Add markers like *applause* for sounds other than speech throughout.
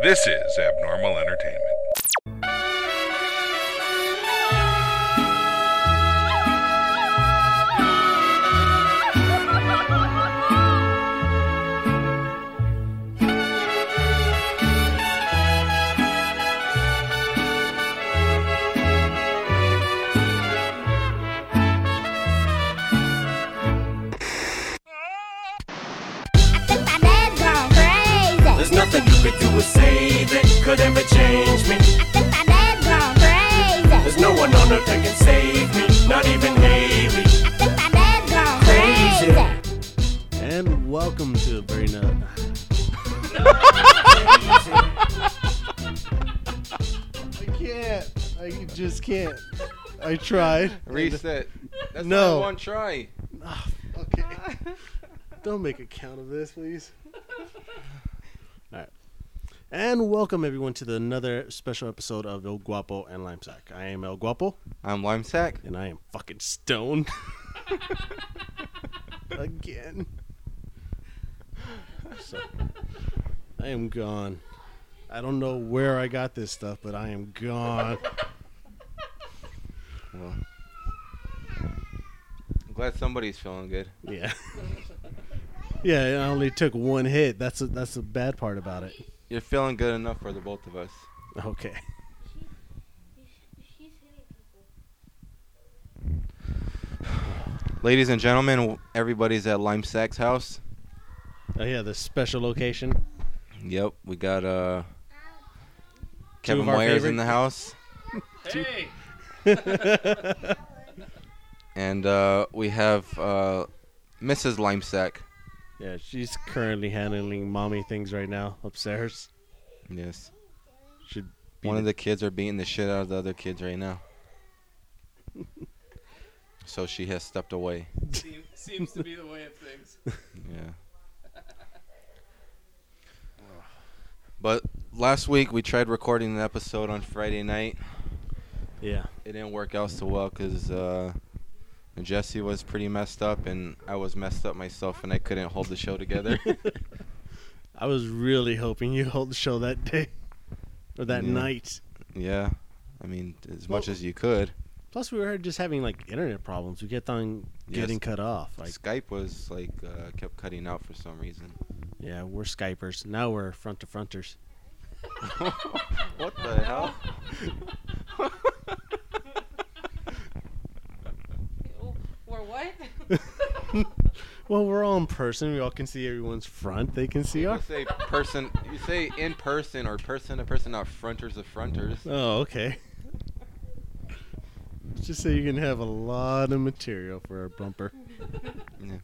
This is Abnormal Entertainment. Could ever change me. I think my dad's gone crazy. There's no one on earth that can save me, not even Haley. I think my dad's gone Crazy. crazy. And welcome to a very no- I can't. I just can't. I tried. Reset. That's No. only one try. Ah, okay. Don't make a count of this, please. And welcome everyone to the another special episode of El Guapo and Limesack. I am El Guapo, I'm Limesack. and I am fucking stoned. *laughs* Again. So, I am gone. I don't know where I got this stuff, but I am gone. Well, I'm glad somebody's feeling good. Yeah. *laughs* yeah, it only took one hit. That's a, that's the bad part about it. You're feeling good enough for the both of us. Okay. *sighs* Ladies and gentlemen, everybody's at Limesack's house. Oh yeah, the special location. Yep, we got uh Kevin of our Moyers favorite- in the house, *laughs* Hey, *laughs* and uh, we have uh, Mrs. Limesack. Yeah, she's currently handling mommy things right now upstairs. Yes, Should one the- of the kids are beating the shit out of the other kids right now. *laughs* so she has stepped away. seem, seems to be the way of things. *laughs* Yeah. But last week we tried recording an episode on Friday night. yeah. It didn't work out so well because uh, Jessie was pretty messed up and I was messed up myself and I couldn't hold the show together. *laughs* I was really hoping you hold the show that day or that Yeah. night. yeah. I mean, as much as you could. Plus, we were just having like internet problems. We kept on getting Yes. cut off. Like, Skype was like uh, kept cutting out for some reason. yeah, we're Skypers now. We're front to fronters. *laughs* what the hell? *laughs* Or what? *laughs* Well, we're all in person. We all can see everyone's front. They can see You our. say person. You say in person or person to person, not fronters of fronters. Oh, okay. Just so you can have a lot of material for our bumper. Yeah.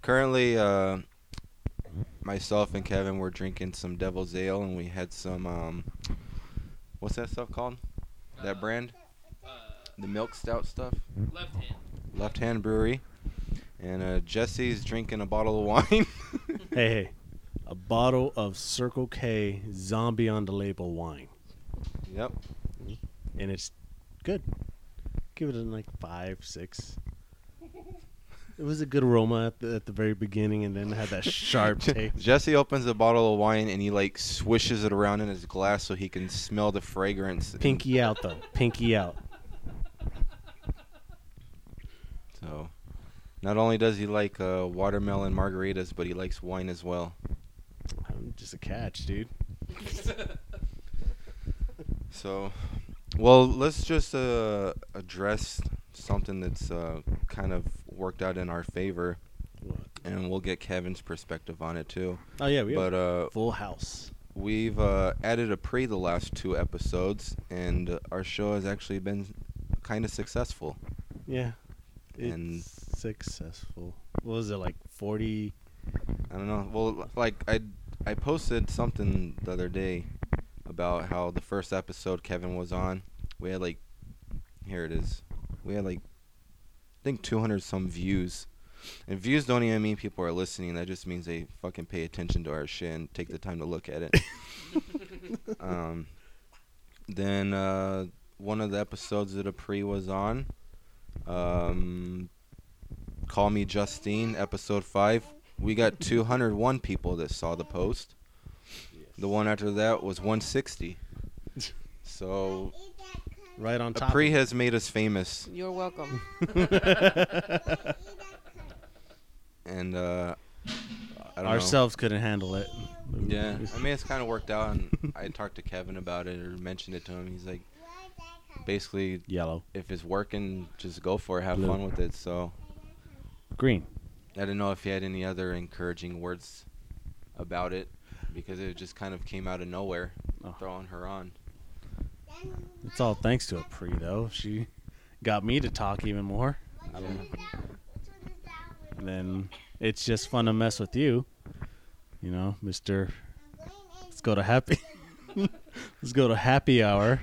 Currently, uh, myself and Kevin were drinking some Devil's Ale, and we had some um, what's that stuff called? That brand, Uh, the milk stout stuff. left hand. Left Hand Brewery, and uh, Jessie's drinking a bottle of wine. *laughs* Hey, hey, a bottle of Circle K Zombie on the Label wine, yep. and it's good. Give it a like five, six. It was a good aroma at the, at the very beginning, and then had that sharp taste. Jessie opens a bottle of wine and he like swishes it around in his glass so he can smell the fragrance. Pinky out though, pinky out. So, not only does he like uh, watermelon margaritas, but he likes wine as well. I'm just a catch, dude. *laughs* So, well, let's just uh, address something that's uh, kind of worked out in our favor, What? and we'll get Kevin's perspective on it too. Oh yeah, we But uh, full house. we've uh, added Aapri the last two episodes, and our show has actually been kind of successful. Yeah, it's and- successful. What was it like? Forty. I don't know. Well, like I I posted something the other day about how the first episode Kevin was on, we had like here it is. We had like I think 200 some views. And views don't even mean people are listening. That just means they fucking pay attention to our shit and take the time to look at it. *laughs* um then uh one of the episodes that Aapri was on um Call Me Justine, episode 5. We got 201 people that saw the post. Yes. The one after that was 160. *laughs* So Right on top. pre has made us famous, You're welcome. *laughs* and uh, I don't know. Ourselves couldn't handle it. Yeah, I mean it's kind of worked out, and I talked to Kevin about it or mentioned it to him. He's like, basically, Yellow. if it's working, just go for it, have Blue. fun with it. So Green. I don't know if he had any other encouraging words about it because it just kind of came out of nowhere, Oh. throwing her on. It's all thanks to Aapri though. She got me to talk even more. I don't And then it's just fun to mess with you. You know, Mister. Let's go to happy. *laughs* let's go to happy hour.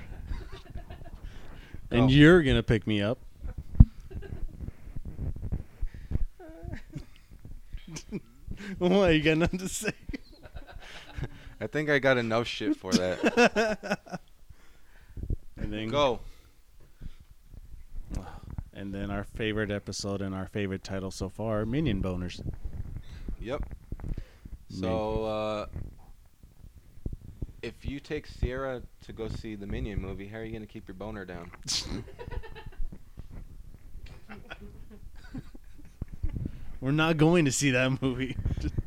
And Oh. you're gonna pick me up. *laughs* what? You got nothing to say? *laughs* I think I got enough shit for that. *laughs* And then Go. And then our favorite episode and our favorite title so far, Minion Boners. Yep. So, uh, if you take Sierra to go see the Minion movie, how are you gonna keep your boner down? *laughs* We're not going to see that movie.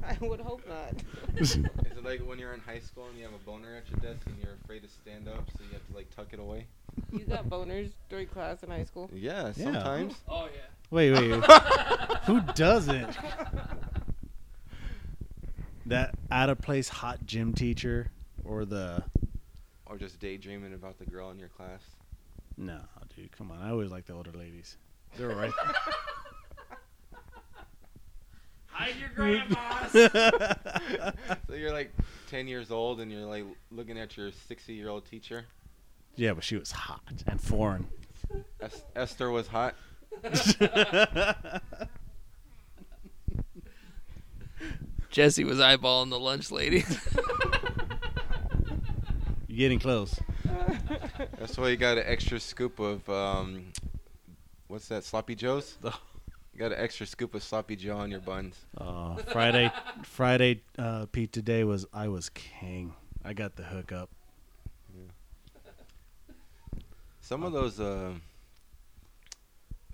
I would hope not. *laughs* Is it like when you're in high school and you have a boner at your desk and you're afraid to stand up, so you have to like tuck it away? You got boners during class in high school? Yeah, Yeah. sometimes. Oh yeah. wait, wait, wait. *laughs* Who doesn't? That out of place hot gym teacher or the Or just daydreaming about the girl in your class. no, dude, come on. I always like the older ladies. They're right. *laughs* Hide your grandmas. *laughs* So you're like 10 years old and you're like looking at your 60 year old teacher. yeah, but she was hot and foreign. Es- Esther was hot. *laughs* Jessie was eyeballing the lunch lady. Getting close. That's why you got an extra scoop of um, what's that? Sloppy Joes. *laughs* You got an extra scoop of sloppy Joe on your buns. Uh, Friday, Friday, uh, Pete. Today was I was king. I got the hookup. Some of those uh,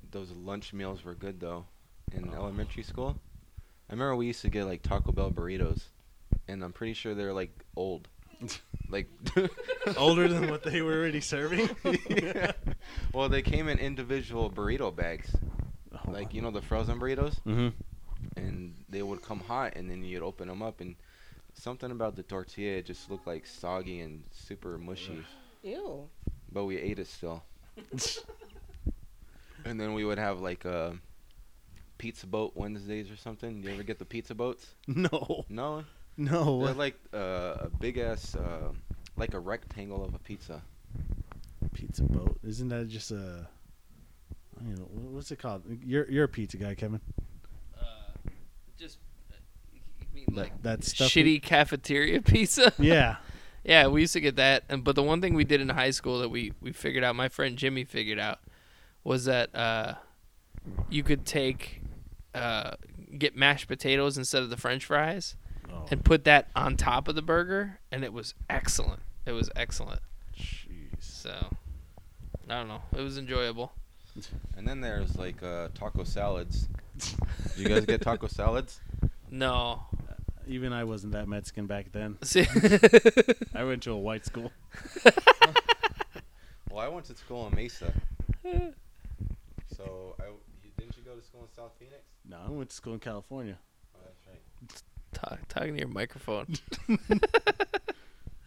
those lunch meals were good though. In elementary school, I remember we used to get like Taco Bell burritos, and I'm pretty sure they're like old, *laughs* like. *laughs* Older than what they were already serving. *laughs* Well, they came in individual burrito bags, like you know the frozen burritos, Mm-hmm. and they would come hot, and then you'd open them up, and something about the tortilla it just looked like soggy and super mushy. Ew. But we ate it still. *laughs* and then we would have like a pizza boat Wednesdays or something. You ever get the pizza boats? No, No, no. they're like uh, a big ass, uh, like a rectangle of a pizza. pizza boat. Isn't that just a? I don't know what's it called. You're you're a pizza guy, Kevin. uh, just uh, you mean That- like that stuff shitty cafeteria *laughs* pizza. Yeah. *laughs* Yeah, we used to get that. And but the one thing we did in high school that we we figured out, my friend Jimmy figured out, was that uh, you could take uh, get mashed potatoes instead of the French fries and put that on top of the burger, and it was excellent. It was excellent. jeez. So I don't know. It was enjoyable. And then there's like uh, taco salads. Do you guys get taco salads? *laughs* No. Even I wasn't that Mexican back then. *laughs* See, I went to a white school. *laughs* Well, I went to school in Mesa. So I didn't you go to school in South Phoenix? No, I went to school in California. Oh, that's right. Talk, talking to your microphone. *laughs* *laughs*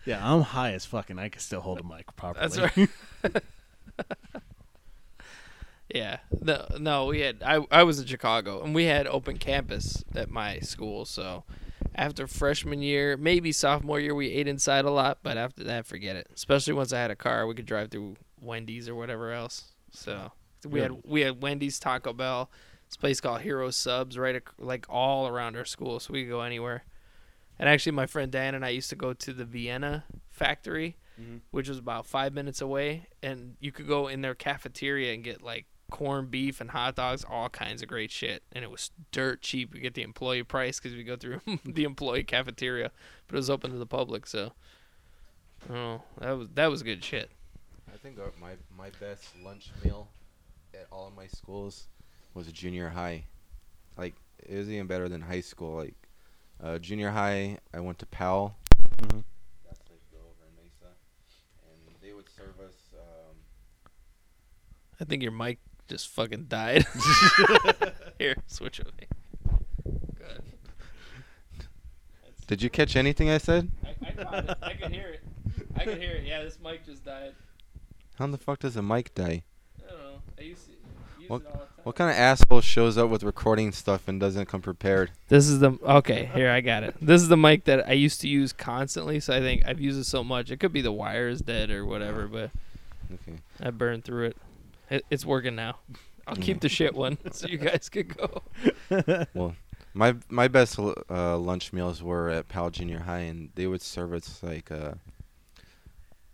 Yeah, I'm high as fucking. I can still hold a mic properly. That's right. *laughs* yeah. No, no, we had I I was in Chicago and we had open campus at my school, so after freshman year, maybe sophomore year we ate inside a lot, but after that forget it. Especially once I had a car, we could drive through Wendy's or whatever else. So we had we had Wendy's, Taco Bell, this place called Hero Subs right ac- like all around our school, so we could go anywhere. And actually my friend Dan and I used to go to the Vienna factory mm-hmm. which was about five minutes away, and you could go in their cafeteria and get like corned beef and hot dogs, all kinds of great shit, and it was dirt cheap. We get the employee price because we go through *laughs* the employee cafeteria, but it was open to the public, so. Oh, that was that was good shit. I think my my best lunch meal at all of my schools was a junior high. Like it was even better than high school. Like uh, junior high, I went to Powell. Mhm. That's like go over in Mesa, and they would serve us. Um, I think your mic just fucking died. *laughs* Here, switch with me. Good. Did you catch anything I said? I, I caught it. I could hear it. I could hear it. Yeah, this mic just died. How the fuck does a mic die? I don't know. I used to use What- it all the time. What kind of asshole shows up with recording stuff and doesn't come prepared? This is the okay. Here I got it. This is the mic that I used to use constantly. So I think I've used it so much. It could be the wire is dead or whatever, but Okay. I burned through it. it it's working now. I'll keep the shit one *laughs* so you guys could go. *laughs* Well, my my best uh, lunch meals were at Powell Junior High, and they would serve us like. Uh,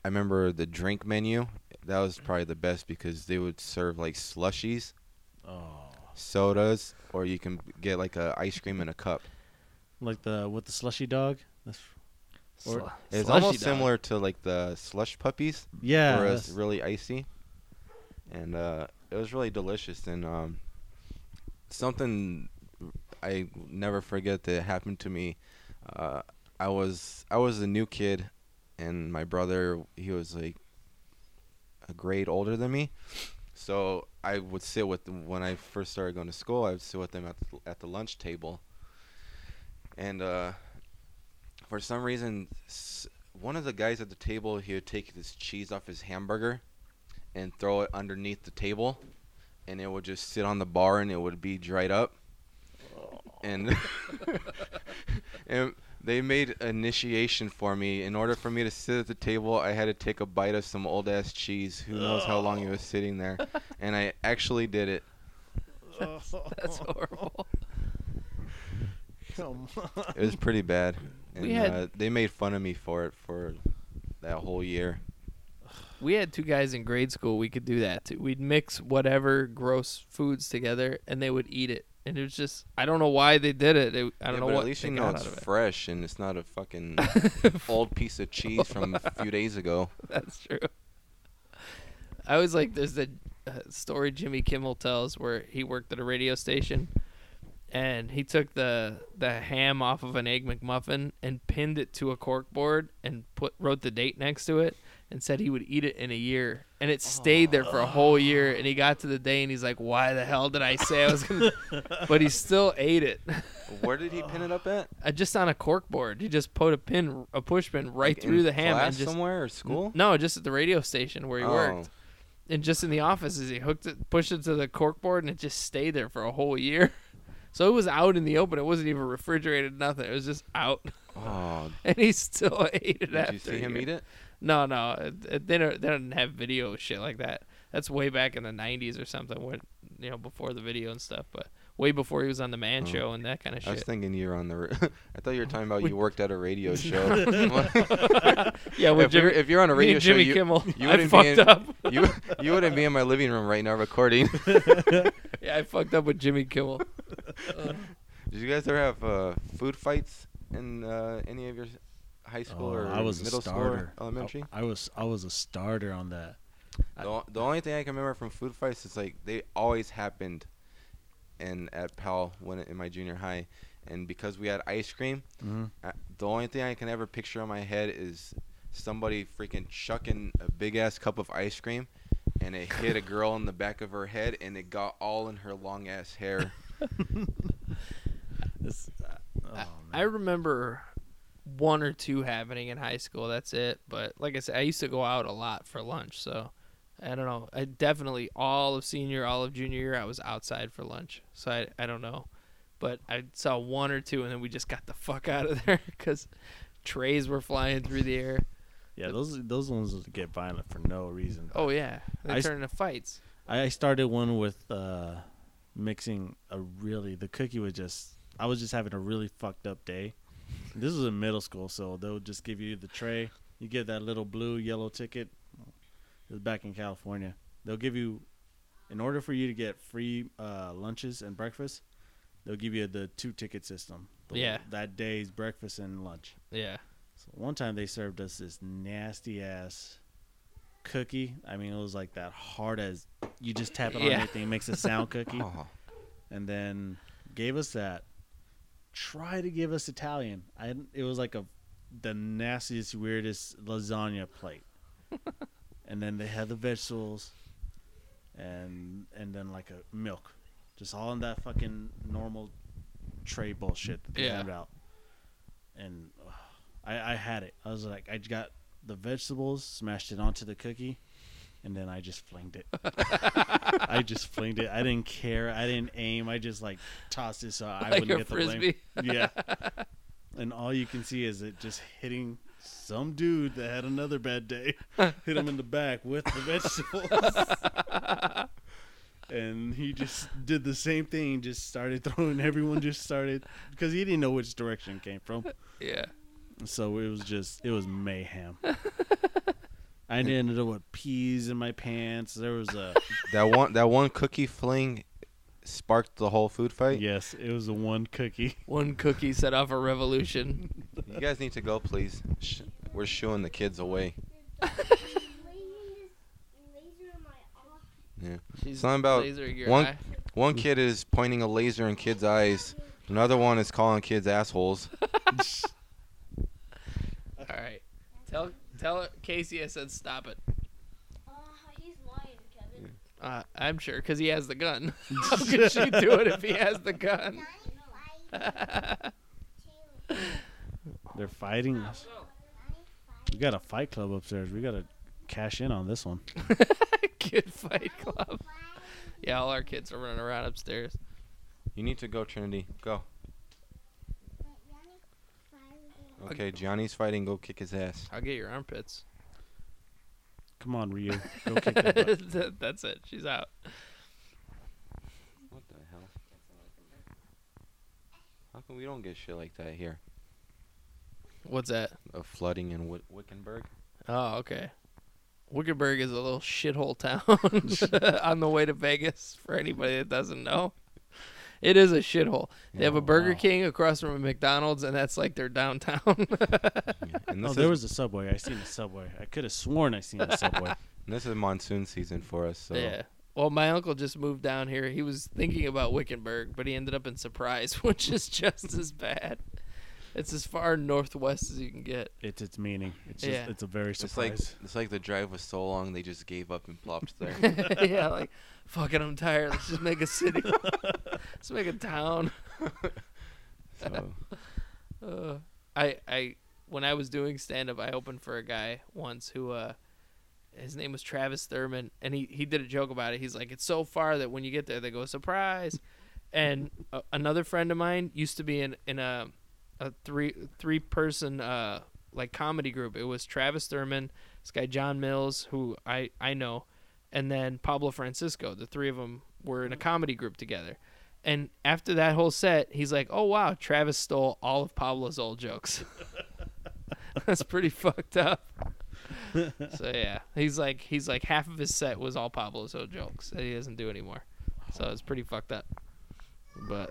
I remember the drink menu. That was probably the best because they would serve like slushies, Oh, sodas, or you can get like a ice cream in a cup. like the with the slushy dog. That's, Or- Slu- It's slushy almost dog. similar to like the slush puppies, yeah. where it's really icy, and uh, it was really delicious. And um, something I never forget that happened to me. Uh, I was I was a new kid, and my brother he was like a grade older than me, so I would sit with them when I first started going to school. I would sit with them at the, at the lunch table, and uh, for some reason, one of the guys at the table he would take this cheese off his hamburger and throw it underneath the table, and it would just sit on the bar and it would be dried up. And *laughs* and they made initiation for me. In order for me to sit at the table, I had to take a bite of some old ass cheese. Who knows how long it was sitting there? *laughs* And I actually did it. *laughs* That's *laughs* horrible. Come on. It was pretty bad. And We had- uh, they made fun of me for it for that whole year. We had two guys in grade school. We could do that too. We'd mix whatever gross foods together, and they would eat it. And it was just I don't know why they did it. It- I don't yeah, know but what at least they you know it's fresh and it's not a fucking *laughs* old piece of cheese from a few days ago. *laughs* That's true. I was like, there's the uh, story Jimmy Kimmel tells where he worked at a radio station, and he took the the ham off of an egg McMuffin and pinned it to a cork board and put wrote the date next to it and said he would eat it in a year, and it stayed there for a whole year. And he got to the day and he's like, "Why the hell did I say I was gonna?" *laughs* but he still ate it. Where did he pin it up at? Uh, just on a cork board. He just put a pin, a push pin, right Like through in the ham class and just somewhere or school? no, just at the radio station where he Oh. worked. And just in the offices, he hooked it, pushed it to the cork board, and it just stayed there for a whole year. *laughs* So it was out in the open. It wasn't even refrigerated. Nothing. It was just out, Oh, *laughs* and he still ate it did after. you see a him year. eat it? No, no, they don't. They don't have video shit like that. That's way back in the '90s or something. When you know before the video and stuff, but way before he was on the Man Oh. Show and that kind of shit. I was thinking you were on the. ra- *laughs* I thought you were talking about We- you worked at a radio *laughs* show. yeah, *laughs* if, Jimmy, you're, if you're on a radio show, Jimmy you, Kimmel, you wouldn't be fucked in- up. you you wouldn't be in my living room right now recording. yeah, I fucked up with Jimmy Kimmel. Did you guys ever have uh, food fights in uh, any of your high school Oh, or I was middle a school or starter. elementary? I, I was I was a starter on that. The, o- the only thing I can remember from food fights is like they always happened in at Powell when in my junior high, and because we had ice cream, Mhm. uh, the only thing I can ever picture in my head is somebody freaking chucking a big ass cup of ice cream, and it *laughs* hit a girl in the back of her head, and it got all in her long ass hair. *laughs* It's, uh, oh, I. I remember one or two happening in high school. That's it. But like I said, I used to go out a lot for lunch, so I don't know. I definitely all of senior, all of junior year, I was outside for lunch. So I I don't know, but I saw one or two, and then we just got the *laughs* fuck out of there because trays were flying through the air. yeah, those those ones get violent for no reason. Oh yeah, they I turn into fights. I started one with uh, mixing a really the cookie was just I was just having a really fucked up day. This was in middle school, so they'll just give you the tray. You get that little blue yellow ticket. It was back in California. They'll give you in order for you to get free uh, lunches and breakfast, they'll give you the two ticket system. The- Yeah. That day's breakfast and lunch. Yeah. So one time they served us this nasty ass cookie. I mean, it was like that hard as you just tap it on Yeah. anything, it makes a sound *laughs* cookie. Oh, And then gave us that. Try to give us Italian. I it was like a the nastiest, weirdest lasagna plate. *laughs* and then they had the vegetables, and and then like a milk, just all in that fucking normal tray bullshit that they Yeah. had out. And ugh, I I had it. I was like, I got the vegetables, smashed it onto the cookie, and then I just flinged it. I just flinged it. I didn't care. I didn't aim. I just like tossed it so I Like wouldn't get the frisbee. blame. Yeah. *laughs* and all you can see is it just hitting some dude that had another bad day. *laughs* Hit him in the back with the vegetables. and he just did the same thing. Just started throwing. Everyone just started because he didn't know which direction it came from. Yeah. So it was just it was mayhem. *laughs* I *laughs* ended up with peas in my pants. There was a *laughs* that one that one cookie fling sparked the whole food fight. yes, it was a one cookie. *laughs* One cookie set off a revolution. You guys need to go, please. Sh- We're shooing the kids away. Yeah. She's Something about lasering your one- eye. One kid is pointing a laser in kids' eyes. Another one is calling kids assholes. All right. Tell tell Casey I said stop it. he's lying, Kevin. Uh, I'm sure because he has the gun. *laughs* *laughs* How could she do it if he has the gun? *laughs* They're fighting us. We got a fight club upstairs. We got to cash in on this one. Kid Fight Club. Yeah, all our kids are running around upstairs. You need to go, Trinity. Go. Okay, Johnny's fighting. Go kick his ass. I'll get your armpits. Come on, Ryu. *laughs* Go kick that butt. That- That's it. She's out. What the hell? How come we don't get shit like that here? What's that? Of flooding in Wick- Wickenburg? Oh, okay. Wickenburg is a little shithole town *laughs* *laughs* on the way to Vegas. For anybody that doesn't know, it is a shithole. They have a oh, Burger wow. King across from a McDonald's, and that's like their downtown. *laughs* Yeah. And Oh, this, there is, was a subway. I seen a subway. I could have sworn I seen a subway. *laughs* *laughs* this is monsoon season for us. So Yeah. Well, my uncle just moved down here. He was thinking about Wickenburg, but he ended up in Surprise, which is just as bad. It's as far northwest as you can get. It's its meaning. It's just, Yeah. it's a very it's surprise. like it's like the drive was so long they just gave up and plopped there. yeah, like, fucking, I'm tired. Let's just make a city. *laughs* Let's make a town. *laughs* so *laughs* Uh, I I when I was doing stand up, I opened for a guy once who uh his name was Travis Thurman and he he did a joke about it. He's like it's so far that when you get there they go surprise. And uh, another friend of mine used to be in in a a three three person uh like comedy group. It was Travis Thurman, this guy John Mills who I I know, and then Pablo Francisco. The three of them were in a mm. comedy group together. And after that whole set, he's like, "Oh wow, Travis stole all of Pablo's old jokes." *laughs* That's pretty fucked up. *laughs* so yeah, he's like, he's like half of his set was all Pablo's old jokes that he doesn't do anymore. So it's pretty fucked up. But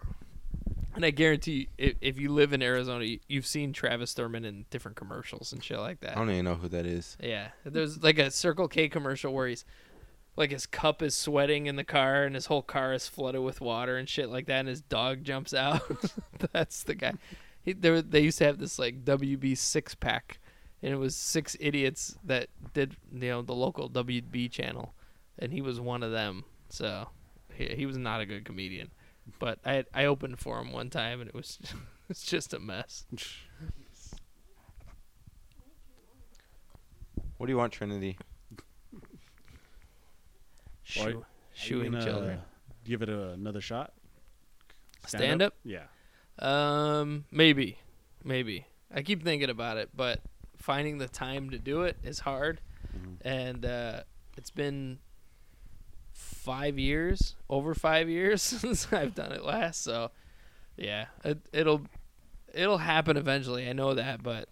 and I guarantee, if, if you live in Arizona, you, you've seen Travis Thurman in different commercials and shit like that. I don't even know who that is. Yeah, there's like a Circle K commercial where he's like his cup is sweating in the car and his whole car is flooded with water and shit like that, and his dog jumps out. *laughs* That's the guy. He, there, they used to have this like WB six pack, and it was six idiots that did you know the local WB channel, and he was one of them. So he, he was not a good comedian, but I I opened for him one time and it was *laughs* it's just a mess. What do you want, Trinity? Shoo, shooing children. Give it a, another shot. Stand up? Yeah. Um, maybe, maybe. I keep thinking about it, but finding the time to do it is hard, Mhm. and uh, it's been five years, over five years *laughs* since I've done it last. So, yeah, it, it'll it'll happen eventually. I know that, but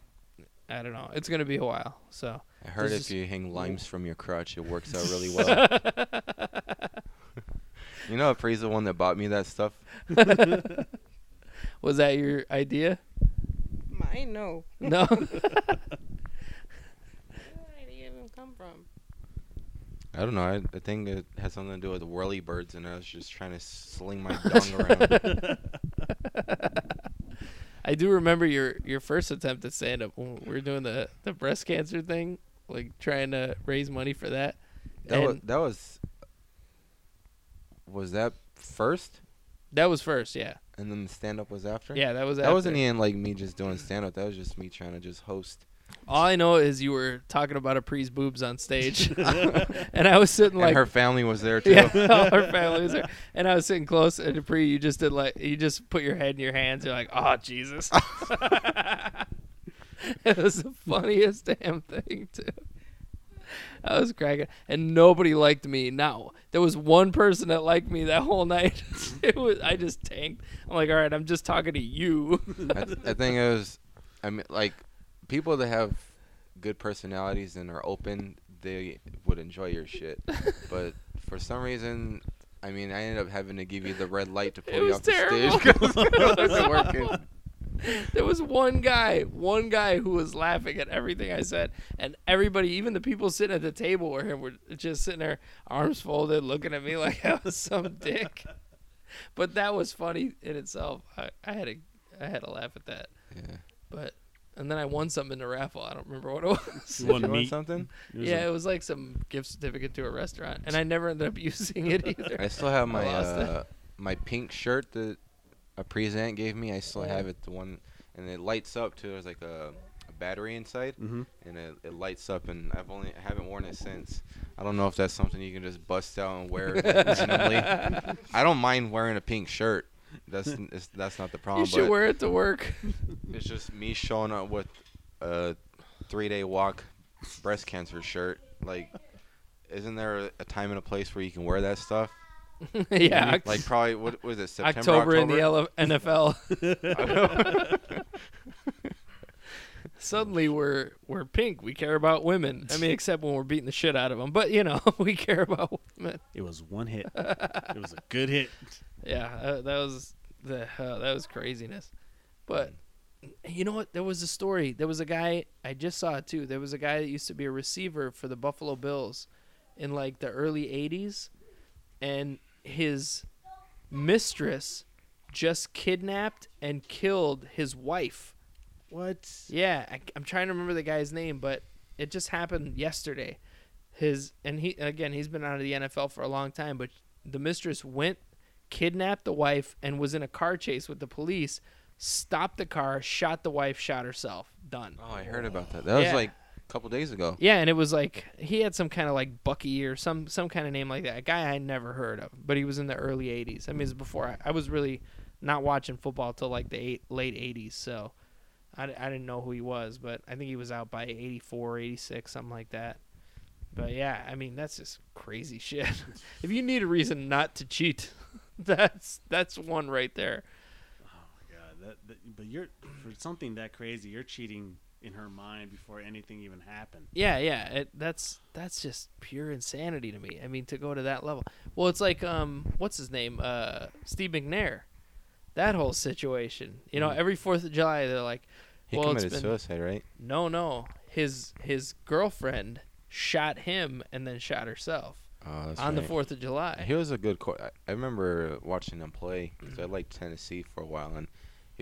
I don't know. It's gonna be a while. So I heard This if you hang limes from your crotch, it works out really well. *laughs* You know, Aapri's the one that bought me that stuff. Was that your idea? Mine, no. No. *laughs* Where did it even come from? I don't know. I, I think it has something to do with whirly birds, and I was just trying to sling my *laughs* dung around. I do remember your your first attempt at stand up we were doing the the breast cancer thing, like trying to raise money for that. That was that was. Was that first, That was first, yeah. and then the stand up was after? Yeah, that was That after. wasn't even like me just doing stand up. That was just me trying to just host. All I know is you were talking about Aapri's boobs on stage, *laughs* *laughs* and I was sitting like and her family was there too. Yeah, *laughs* her family was there, and I was sitting close. And Dupree, you just did like you just put your head in your hands. You're like, oh Jesus. *laughs* it was the funniest damn thing too. I was cracking, and nobody liked me. Now there was one person that liked me that whole *laughs* night. *laughs* it was I just tanked. I'm like, all right, I'm just talking to you. I, th- I think it was, I mean, like people that have good personalities and are open, they would enjoy your shit. but for some reason, I mean, I ended up having to give you the red light to pull It you off the stage because it wasn't working. There was one guy, one guy who was laughing at everything I said, and everybody, even the people sitting at the table with him, were just sitting there, arms folded, looking at me *laughs* like I was some dick. But that was funny in itself. I, I had a, I had a laugh at that. Yeah. But and then I won something in the raffle. I don't remember what it was. *laughs* You won you meat. something? It yeah, a- it was like some gift certificate to a restaurant, and I never ended up *laughs* using it either. I still have my uh, my pink shirt that a present gave me. I still have it. The one, and it lights up too. There's like a, a battery inside, Mhm. and it, it lights up. And I've only I haven't worn it since. I don't know if that's something you can just bust out and wear *laughs* randomly. I don't mind wearing a pink shirt. That's it's, that's not the problem. you should but wear it to work. *laughs* it's just me showing up with a three day walk breast cancer shirt. Like, isn't there a, a time and a place where you can wear that stuff? *laughs* yeah, Like probably what was it September? October, in the L- NFL. NFL. *laughs* Suddenly we're we're pink. We care about women. I mean, except when we're beating the shit out of them. But you know, *laughs* we care about women. It was one hit. it was a good hit. Yeah, uh, that was the uh, that was craziness. But you know what? There was a story. There was a guy I just saw it too. There was a guy that used to be a receiver for the Buffalo Bills in like the early '80s, and his mistress just kidnapped and killed his wife. What? Yeah, I, I'm trying to remember the guy's name, but it just happened yesterday. His and he again, he's been out of the NFL for a long time, but the mistress went, kidnapped the wife, and was in a car chase with the police. Stopped the car, shot the wife, shot herself. Done. Oh, I heard about that. That was like a couple days ago. Yeah, and it was like he had some kind of like Bucky or some some kind of name like that. A guy I never heard of, but he was in the early '80s. I mean, it was before I, I was really not watching football till like the eight, late '80s. So I didn't know who he was, but I think he was out by '84, '86, something like that. But yeah, I mean that's just crazy *laughs* shit. if you need a reason not to cheat, *laughs* that's that's one right there. Oh my god, that, that, but you're for something that crazy. You're cheating in her mind before anything even happened. Yeah, yeah. It, that's that's just pure insanity to me. I mean, to go to that level. Well, it's like um, what's his name? Uh, Steve McNair. That whole situation. You know, every Fourth of July, they're like, He well, it's committed been suicide, right? no, no. His his girlfriend shot him and then shot herself Oh, that's on the. Fourth of July. He was a good. Qu- I- I remember watching him play because I liked Tennessee for a while, and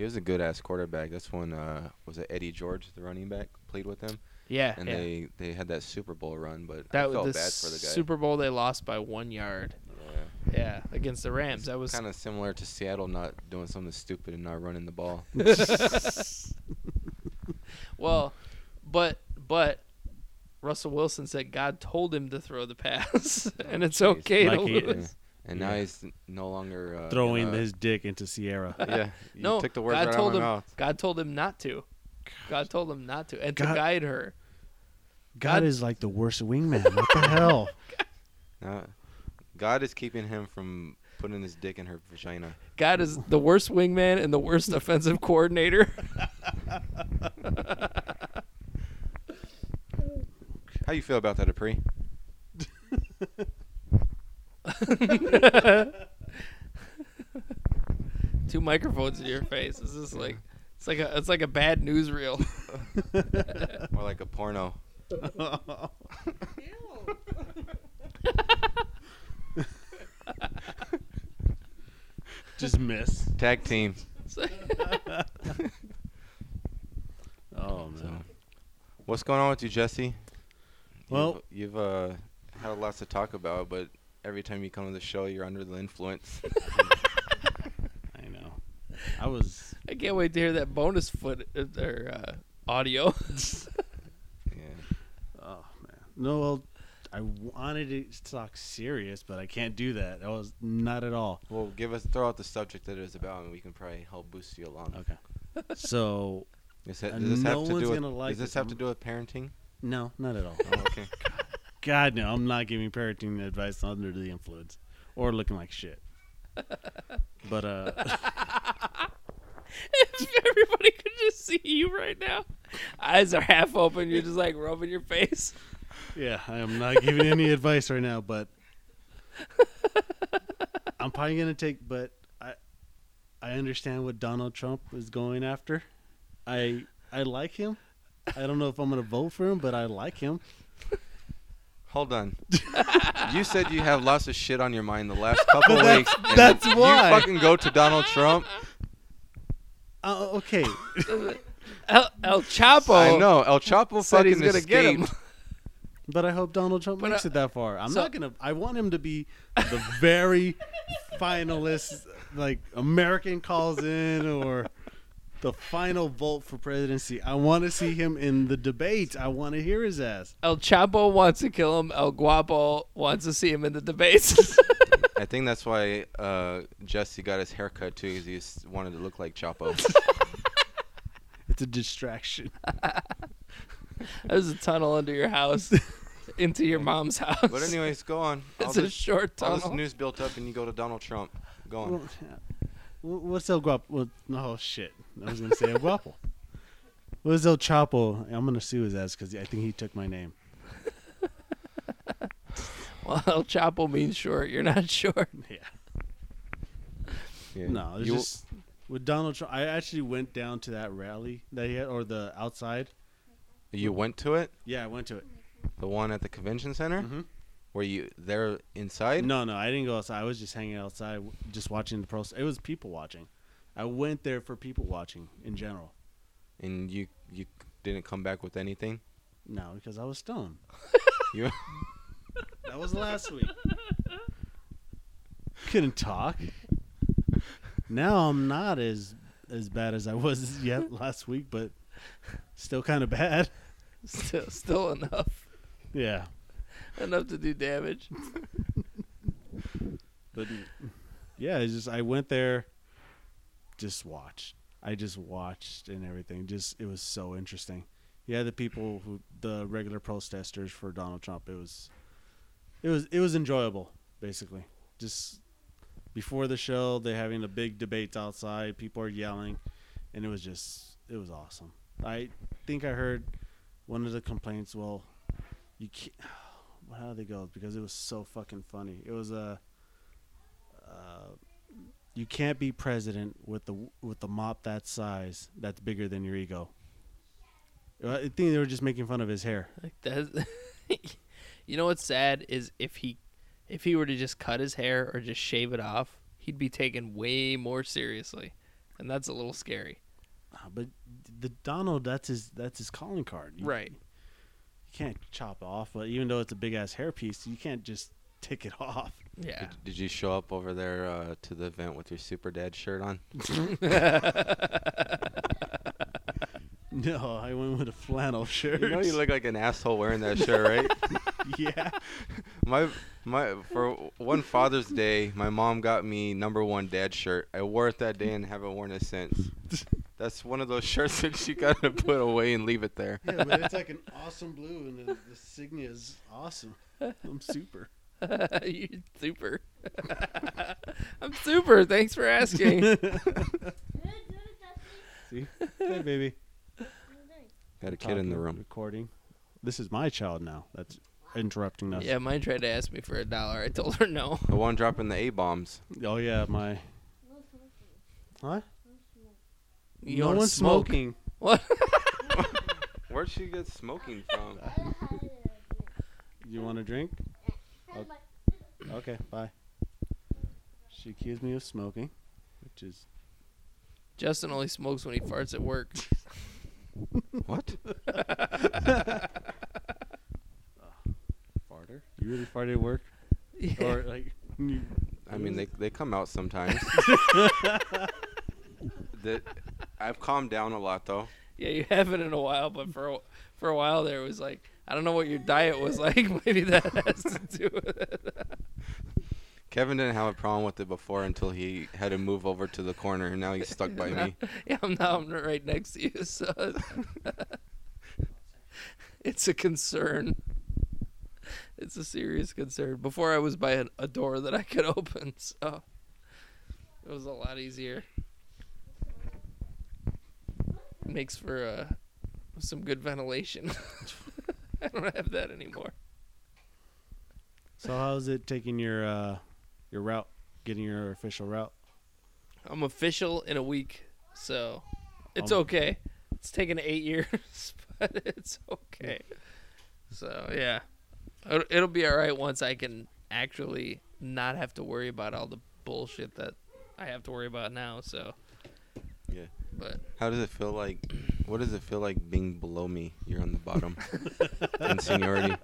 he was a good ass quarterback. That's when uh, was it Eddie George, the running back, played with him, yeah, and yeah. they they had that Super Bowl run. But that I was felt the bad for the guy. Super Bowl. They lost by one yard. yeah. Yeah, against the Rams. That was kind of similar to Seattle not doing something stupid and not running the ball. *laughs* *laughs* Well, but but Russell Wilson said God told him to throw the pass, *laughs* and it's jeez. okay Like to he- lose. And now he's no longer uh, Throwing gonna- his dick into Sierra. *laughs* Yeah, *laughs* you No, took the words God right told out of him. my mouth. God told him not to. God told him not to, and to guide her. God God- is like the worst wingman. What the hell? *laughs* No, God is keeping him from putting his dick in her vagina. God is the worst wingman and the worst offensive coordinator. How you feel about that, Aapri? *laughs* Two microphones in your face. It's just like it's like a it's like a bad newsreel. *laughs* Or like a porno. *laughs* Just miss. Tag team. Oh man. What's going on with you, Jessie? Well- you've, you've uh, had lots to talk about, but every time you come to the show, you're under the influence. *laughs* I know. I was. I can't wait to hear that bonus foot uh, or uh, audio. *laughs* yeah. Oh man. No, well, I wanted to talk serious, but I can't do that. That was not at all. Well, give us throw out the subject that it is about, and we can probably help boost you along. Okay. *laughs* So Does, that, does this no have to one's do with? like does this have to do with parenting? no, not at all. Oh, okay. God no, I'm not giving parenting advice under the influence or looking like shit. *laughs* But uh, *laughs* if everybody could just see you right now, eyes are half open. You're just like rubbing your face. yeah, I am not giving any *laughs* advice right now. But I'm probably gonna take. But I, I understand what Donald Trump is going after. I I like him. I don't know if I'm gonna vote for him, but I like him. Hold on. *laughs* you said you have lots of shit on your mind the last *laughs* couple But that's- weeks. and that's why you why. fucking go to Donald Trump. Uh, okay, *laughs* El, El Chapo. I know El Chapo Said fucking he's gonna get him. but I hope Donald Trump But, makes uh, it that far. I'm so- not gonna. I want him to be the very finalist, like American calls in, or the final vote for presidency. I want to see him in the debate. I want to hear his ass. El Chapo wants to kill him. El Guapo wants to see him in the debates. I think that's why uh, Jessie got his haircut too, because he s- wanted to look like Chapo. *laughs* It's a distraction. *laughs* There's a tunnel under your house into your mom's house. but anyways, go on. *laughs* All it's a this, short all this tunnel. news built up, and you go to Donald Trump. Go on. Well, yeah. Wh- What's El Guapo? Well, no shit. I was gonna say El Guapo. *laughs* What's El Chapo? I'm gonna sue his ass because I think he took my name. *laughs* Well, El Chapo means short. You're not *laughs* short. Yeah. Yeah. No, it's just with Donald Trump. I actually went down to that rally that he had, or the outside. you went to it, Yeah, I went to it. the one at the convention center. Mhm. Were you there inside? No, no, I didn't go outside. I was just hanging outside, just watching the pros. It was people watching. I went there for people watching in general. And you you didn't come back with anything. No, because I was stoned. *laughs* You That was last week. Couldn't talk. Now I'm not as as bad as I was *laughs* yet last week, but still kind of bad. Still, still enough. Yeah, Enough to do damage. *laughs* but yeah, it's just I went there, just watched. I just watched and everything. Just it was so interesting. Yeah, the people who the regular protesters for Donald Trump. It was, it was it was enjoyable. Basically, just before the show, they're having a big debate outside. People are yelling, and it was just it was awesome. I think I heard one of the complaints. Well, you can't. *sighs* How they go? Because it was so fucking funny. It was a. Uh, you can't be president with the with the mop that size that's bigger than your ego. I think they were just making fun of his hair. Like that. *laughs* you know what's sad is if he, if he were to just cut his hair or just shave it off, he'd be taken way more seriously, and that's a little scary. Uh, But the Donald, that's his that's his calling card. You, Right. You can't chop off, but even though it's a big ass hair piece, you can't just take it off. Yeah. did, did you show up over there uh, to the event with your super dad shirt on? *laughs* No, I went with a flannel shirt. You know you look like an asshole wearing that shirt, right? *laughs* yeah. *laughs* my my for one Father's Day, my mom got me number one dad shirt. I wore it that day and haven't worn it since. That's one of those shirts that you gotta put away and leave it there. Yeah, but it's like an awesome blue, and the, the signia is awesome. I'm super. *laughs* You're super. *laughs* I'm super. Thanks for asking. *laughs* See, hey baby. Got a kid in the room. recording. This is my child now. That's interrupting us. yeah, mine tried to ask me for a dollar. I told her no. The one dropping the A bombs. Oh yeah, my Huh? You no wanna one's smoke? smoking. What? Where'd she get smoking from? You want a drink? Okay. okay, bye. She accused me of smoking, which is Justin only smokes when he farts at work. *laughs* What? *laughs* farter. You really farted at work, Yeah. or like? You, I mean, they they come out sometimes. *laughs* that I've calmed down a lot though. Yeah, you haven't in a while, but for a, for a while there it was like I don't know what your diet was *laughs* like. Maybe that has to do with it. Kevin didn't have a problem with it before until he had to move over to the corner, and now he's stuck by me. *laughs* Yeah, I'm now I'm right next to you, so *laughs* it's a concern. It's a serious concern. Before I was by a, a door that I could open, so it was a lot easier. Makes for uh, some good ventilation. *laughs* I don't have that anymore. so how's it taking your uh, your route? Getting your official route? I'm official in a week, so it's Um, okay. It's taken eight *laughs* years, but it's okay. So yeah, it'll, be all right once I can actually not have to worry about all the bullshit that I have to worry about now. So. But How does it feel like? What does it feel like being below me? You're on the bottom *laughs* in seniority.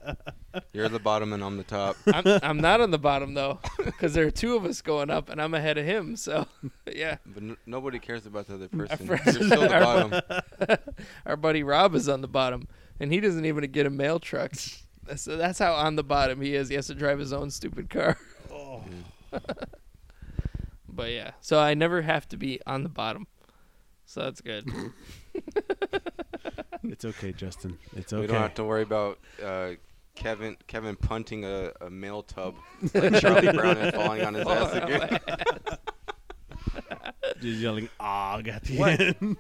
You're the bottom, and I'm the top. I'm I'm not on the bottom though, because there are two of us going up, and I'm ahead of him. So *laughs* yeah, But n- nobody cares about the other person. You're still the *laughs* our bottom. our buddy Rob is on the bottom, and he doesn't even get a mail truck. So that's how on the bottom he is. He has to drive his own stupid car. Oh. But yeah, so I never have to be on the bottom. So that's good. *laughs* It's okay, Justin. It's okay. We don't have to worry about uh, Kevin Kevin punting a, a mail tub *laughs* like Charlie Brown and falling on his ass again. *laughs* Just yelling "og" at the What? end.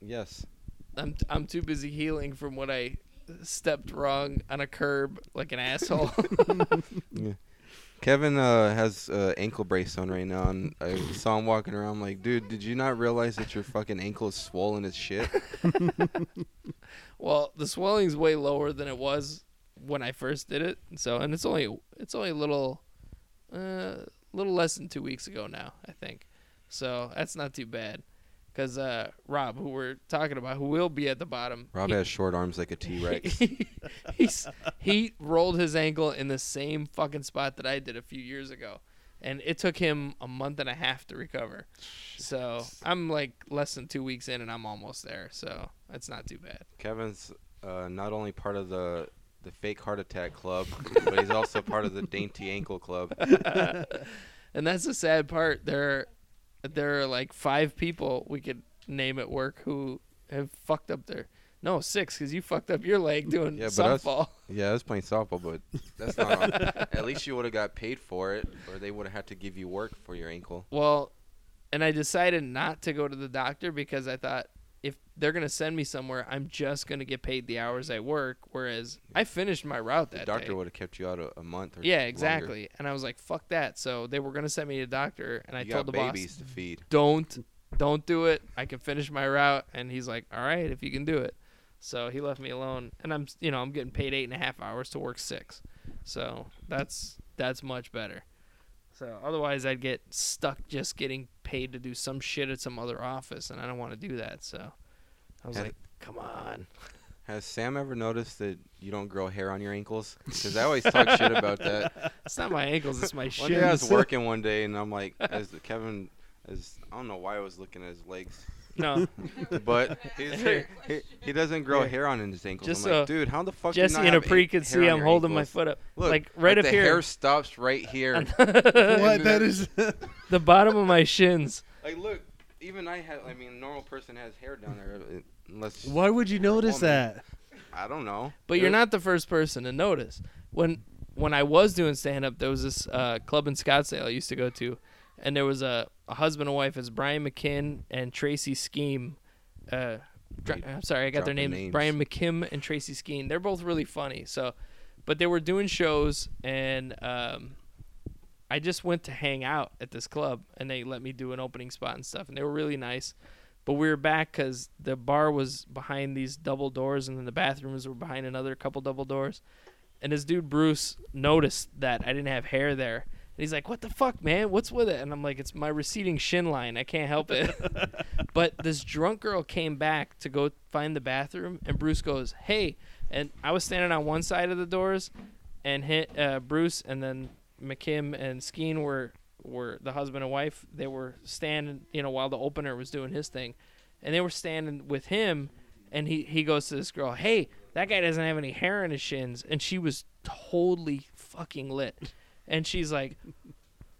yes. I'm I'm too busy healing from what I stepped wrong on a curb like an asshole. Kevin uh, has uh, ankle brace on right now, and I saw him walking around. like, dude, did you not realize that your fucking ankle is swollen as shit? *laughs* well, the swelling's way lower than it was when I first did it. So, and it's only it's only a little uh little less than 2 weeks ago now, I think. So, that's not too bad. Cuz uh Rob, who we're talking about, who will be at the bottom. Rob he- has short arms like a T Rex. *laughs* he's he rolled his ankle in the same fucking spot that I did a few years ago, and it took him a month and a half to recover. So I'm like less than two weeks in, and I'm almost there. So it's not too bad. Kevin's uh, not only part of the the fake heart attack club, *laughs* but he's also part of the dainty ankle club. *laughs* and that's the sad part. There, there are like five people we could name at work who have fucked up their. No, six, because you fucked up your leg doing Yeah, but us- softball. *laughs* Yeah, I was playing softball, but that's not. *laughs* At least you would have got paid for it, or they would have had to give you work for your ankle. Well, and I decided not to go to the doctor because I thought if they're gonna send me somewhere, I'm just gonna get paid the hours I work. Whereas I finished my route The doctor would have kept you out a, a month or Yeah, longer. exactly. And I was like, "Fuck that!" So they were gonna send me to doctor, and I You told the boss, babies to feed. "Don't, don't do it. I can finish my route." And he's like, "All right, if you can do it." So he left me alone, and I'm, you know, I'm getting paid eight and a half hours to work six, so that's that's much better. So otherwise, I'd get stuck just getting paid to do some shit at some other office, and I don't want to do that. So I was Has- like, "Come on." *laughs* Has Sam ever noticed that you don't grow hair on your ankles? Because I always talk shit about that. *laughs* It's not my ankles; it's my One day I was *laughs* working one day, and I'm like, as Kevin, as I don't know why I was looking at his legs, No, *laughs* but he's, Here. he, he doesn't grow Here. hair on his ankles. Just I'm like, so dude, how the fuck? do you Jessie not and have Aapri a- could hair see I'm your holding my foot up, Look, like right the up here. hair stops right here. *laughs* what? That is. *laughs* the bottom of my shins. like, look, even I have. I mean, a normal person has hair down there, uh, unless Why would you notice woman. that? I don't know. But you're not the first person to notice. When when I was doing stand up, there was this uh, club in Scottsdale I used to go to, and there was a, a husband and wife. It's Brian McKinn and Tracy Scheme. Uh, dr- I'm sorry, I got their names. names. Brian McKim and Tracy Skeen. They're both really funny. So, but they were doing shows, and um, I just went to hang out at this club, and they let me do an opening spot and stuff, and they were really nice. But we were back because the bar was behind these double doors, and then the bathrooms were behind another couple double doors. And this dude Bruce noticed that I didn't have hair there, he's like, "What the fuck, man? What's with it?" And I'm like, "It's my receding shin line. I can't help it." *laughs* but this drunk girl came back to go find the bathroom, and Bruce goes, "Hey," and I was standing on one side of the doors, and hit uh, Bruce, and then McKim and Skeen were were the husband and wife. They were standing, you know, while the opener was doing his thing, and they were standing with him, and he he goes to this girl, "Hey, that guy doesn't have any hair in his shins," and she was totally fucking lit, and she's like,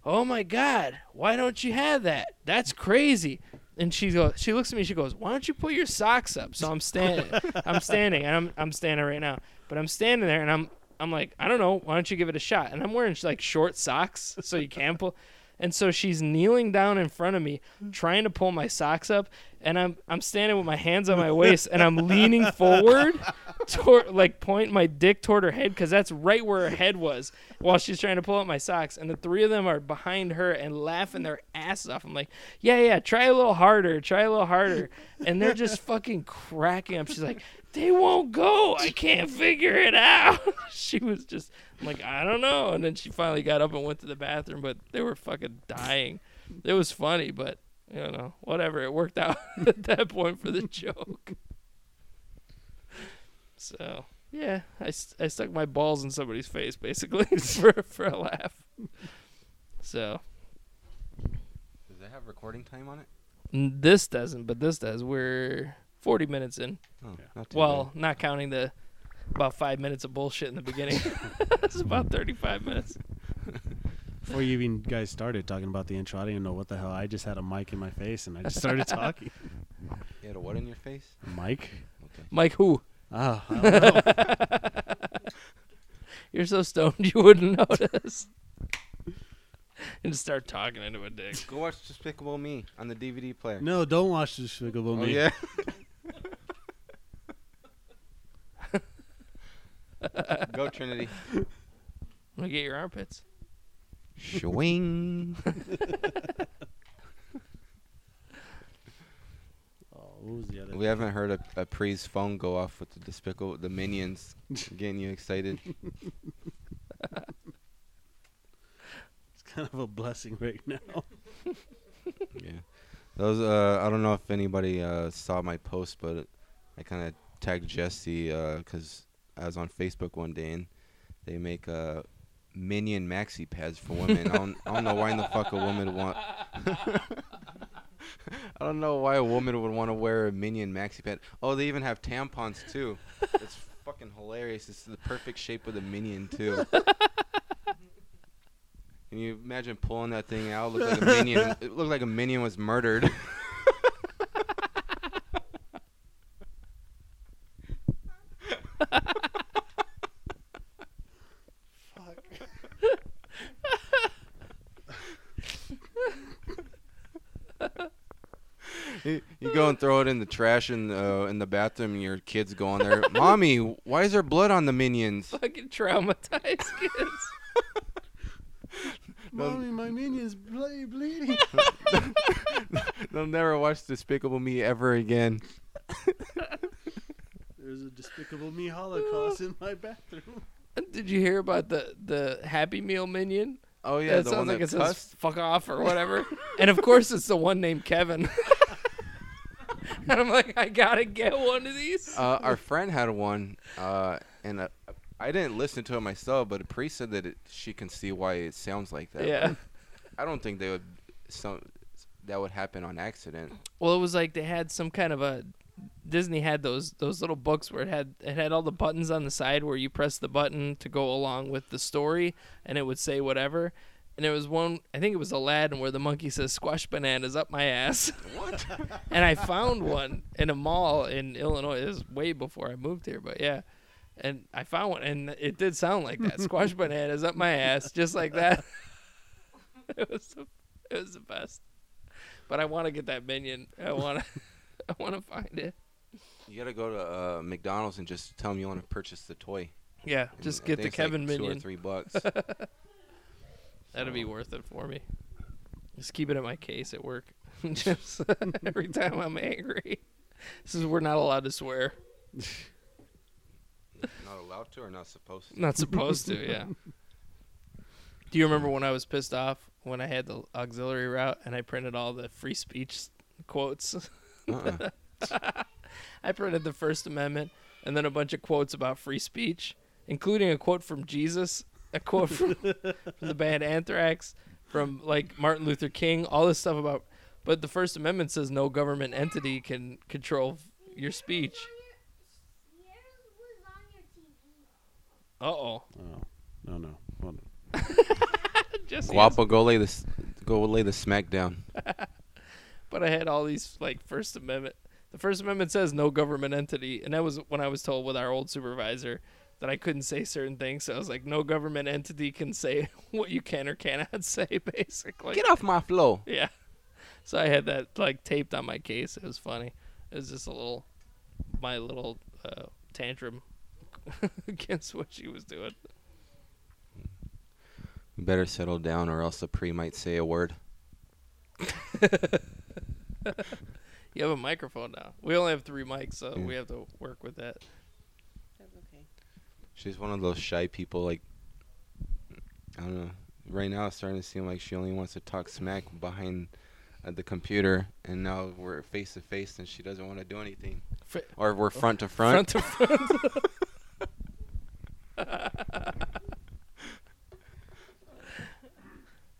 "Oh my god, why don't you have that? That's crazy." And she goes, she looks at me. She goes, "Why don't you put your socks up?" So I'm standing, I'm standing, and I'm I'm standing right now. But I'm standing there, and I'm I'm like, I don't know. Why don't you give it a shot? And I'm wearing like short socks, so you can pull. And so she's kneeling down in front of me, mm-hmm. trying to pull my socks up, and I'm I'm standing with my hands on my waist, and I'm leaning *laughs* forward, toward like point my dick toward her head, because that's right where her head was, while she's trying to pull up my socks. And the three of them are behind her and laughing their asses off. I'm like, yeah, yeah, try a little harder, try a little harder, and they're just *laughs* fucking cracking up. She's like, they won't go. I can't figure it out. *laughs* she was just I'm like, I don't know. And then she finally got up and went to the bathroom, but they were fucking dying. It was funny, but you know, whatever. It worked out *laughs* at that point for the joke. So yeah, I, I stuck my balls in somebody's face basically *laughs* for for a laugh. So Does it have recording time on it? this doesn't, but this does. We're 40 minutes in. Oh, not too Well, not counting the about five minutes of bullshit in the beginning. *laughs* *laughs* it's about 35 minutes. Before you even guys started talking about the intro, I didn't know what the hell. I just had a mic in my face and I just started *laughs* talking. You had a what in your face? Mike? Mike, who? Oh, I don't know. You're so stoned you wouldn't notice. and start talking into a dick. Go watch Despicable Me on the DVD player. no, don't watch Despicable oh Me. yeah. *laughs* Go Trinity. Look at your armpits. Swing. *laughs* Oh, what was the other? We haven't heard a, Aapri's phone go off with the Despicable, the minions *laughs* getting you excited. It's kind of a blessing right now. Yeah. Those uh I don't know if anybody uh saw my post but I kind of tagged Jessie uh cuz I was on Facebook one day and they make uh minion maxi pads for women. I don't I don't know why in the fuck a woman would want *laughs* I don't know why a woman would want to wear a minion maxi pad. Oh, they even have tampons too. It's fucking hilarious. It's the perfect shape of the minion too. Can you imagine pulling that thing out? It Look like a minion. *laughs* It looked like a minion was murdered. *laughs* you, you go and throw it in the trash in the in the bathroom, and your kids go on there. *laughs* Mommy, why is there blood on the minions? Fucking traumatized kids. *laughs* Mommy, my minion's ble- bleeding. *laughs* They'll never watch Despicable Me ever again. There's a Despicable Me Holocaust in my bathroom. Did you hear about the the Happy Meal minion? Oh yeah, that the sounds one like that it says "fuck off" or whatever. and of course, it's the one named Kevin. *laughs* and I'm like, I gotta get one of these. Uh, our friend had one, uh, and uh, I didn't listen to it myself, but a priest said that it, she can see why it sounds like that. yeah. *laughs* I don't think they would some that would happen on accident. Well, it was like they had some kind of a Disney had those those little books where it had it had all the buttons on the side where you press the button to go along with the story and it would say whatever. And it was one I think it was Aladdin where the monkey says squash bananas up my ass. What? *laughs* and I found one in a mall in Illinois. This is way before I moved here, but yeah. And I found one and it did sound like that. Squash *laughs* bananas up my ass, just like that. *laughs* it was the, it was the best. But I want to get that minion. I want to I want to find it. You gotta go to uh, McDonald's and just tell them you want to purchase the toy. Yeah, And just get the it's like Kevin two or three bucks. That'd be worth it for me. Just keep it in my case at work. *laughs* Just *laughs* every time I'm angry. This is we're not allowed to swear. *laughs* Not allowed to or not supposed to? Not supposed to, yeah. Do you remember when I was pissed off when I had the auxiliary route and I printed all the free speech quotes? Uh-uh. I printed the First Amendment and then a bunch of quotes about free speech, including a quote from Jesus, a quote from, from the band Anthrax, from like Martin Luther King, all this stuff about. But the First Amendment says no government entity can control your speech. Uh oh. Oh, no, no. Hold on. *laughs* Just Guapo, go lay this. Go lay the smack down. *laughs* but I had all these like First Amendment. The First Amendment says no government entity, and that was when I was told with our old supervisor that I couldn't say certain things. So I was like, no government entity can say *laughs* what you can or cannot *laughs* say, basically. Get off my flow. Yeah. So I had that like taped on my case. It was funny. It was just a little, my little uh, tantrum *laughs* against what she was doing. You better settle down, or else the pre might say a word. You have a microphone now. We only have three mics, so Yeah. we have to work with that. She's one of those shy people. Like I don't know. Right now, it's starting to seem like she only wants to talk smack behind uh, the computer, and now we're face to face, and she doesn't want to do anything. Fr- Or we're front to front. Front to front. *laughs*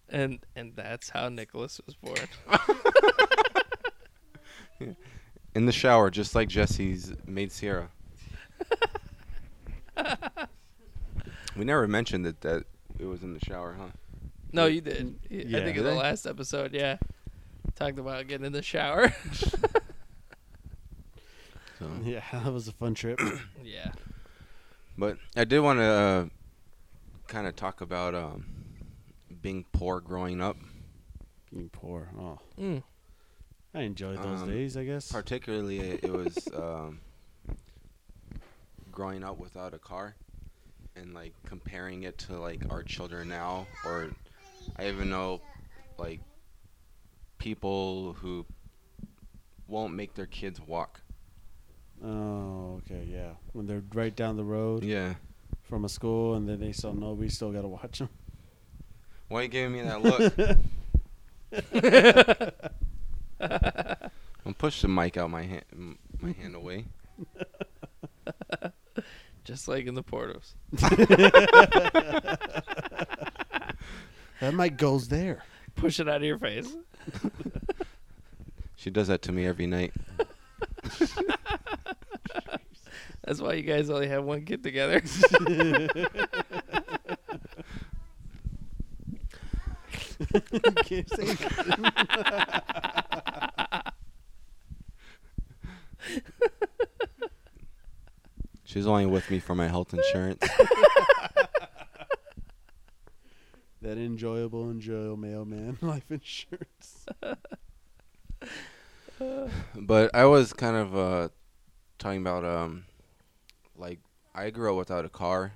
and and that's how Nicholas was born. *laughs* in the shower, just like Jessie's maid Sierra. *laughs* we never mentioned that that it was in the shower, huh? No, you did. Y- I Yeah. think in the last episode, yeah, talked about getting in the shower. *laughs* So, Yeah, that was a fun trip. *coughs* *coughs* yeah. but I did want to uh, kind of talk about um, being poor growing up, Being poor. Oh, Mm. I enjoyed those Um, days. I guess. particularly it, it was um, growing up without a car, and like comparing it to like our children now, or I even know like people who won't make their kids walk. Oh, okay, yeah. When they're right down the road Yeah. from a school, and then they still know we still gotta watch them. Why are you giving me that look? *laughs* I'll push the mic out my hand, my hand away. *laughs* Just like in the Portos. *laughs* *laughs* That mic goes there. Push it out of your face. She does that to me every night. *laughs* That's why you guys only have one kid together. Can't say She's only with me for my health insurance. *laughs* that enjoyable, enjoyable mailman *laughs* life insurance. *laughs* But I was kind of uh, talking about um, like I grew up without a car,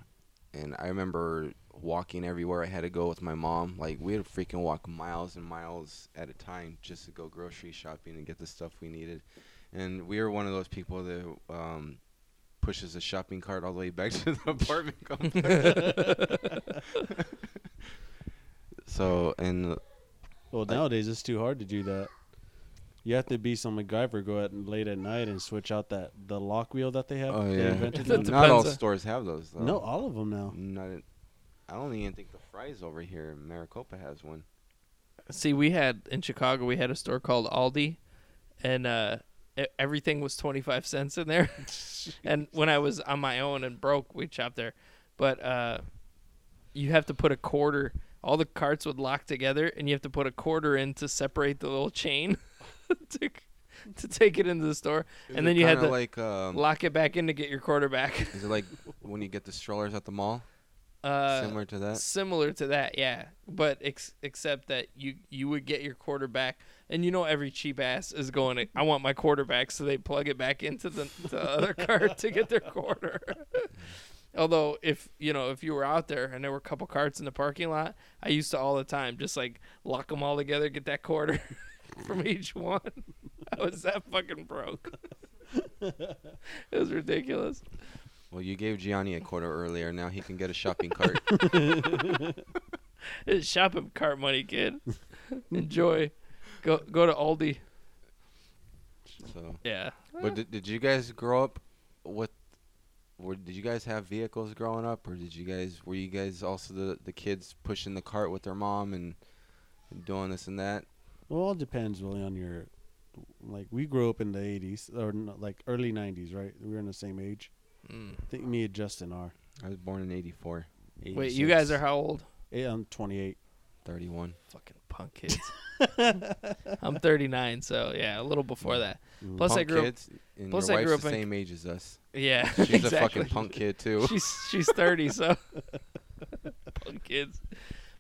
and I remember walking everywhere I had to go with my mom. Like we would freaking walk miles and miles at a time just to go grocery shopping and get the stuff we needed. And we were one of those people that um, pushes a shopping cart all the way back *laughs* to the *laughs* apartment complex. so and Well, nowadays it's too hard to do that. You have to be some MacGyver, go out and late at night and switch out that the lock wheel that they have. oh they yeah, invented *laughs* That now. not all stores have those though. No, all of them now. Not, I don't even think the Fry's over here in Maricopa has one. See, we had in Chicago, we had a store called Aldi, and uh, everything was twenty five cents in there. *laughs* and when I was on my own and broke, we shopped there. But uh, you have to put a quarter. All the carts would lock together, and you have to put a quarter in to separate the little chain *laughs* to, to take it into the store, Is and then you had to like um, lock it back in to get your quarter back. *laughs* is it like when you get the strollers at the mall? Uh, Similar to that. Similar to that, yeah. But ex- except that you you would get your quarterback, and you know every cheap ass is going. I want my quarterback, so they plug it back into the, the other *laughs* cart to get their quarter. *laughs* Although if you know if you were out there and there were a couple carts in the parking lot, I used to all the time just like lock them all together, get that quarter *laughs* from each one. I was that fucking broke. it was ridiculous. Well, you gave Gianni a quarter earlier. Now he can get a shopping cart. It's shopping cart money, kid. Enjoy. Go go to Aldi. So, Yeah. but did, did you guys grow up with? Were, did you guys have vehicles growing up, or did you guys were you guys also the the kids pushing the cart with their mom and, and doing this and that? Well, it all depends really on your. Like we grew up in the '80s or no, like early '90s, right? We were in the same age. Mm. I think me and Justin are. I was born in '84, Wait, you guys are how old? Yeah, I'm 28. 31. Fucking punk kids. *laughs* I'm 39, so yeah, a little before that. Plus, I punk grew up. kids, and plus your I grew up the in- same age as us. Yeah, *laughs* She's exactly. a fucking punk kid too. *laughs* She's she's 30, so punk kids.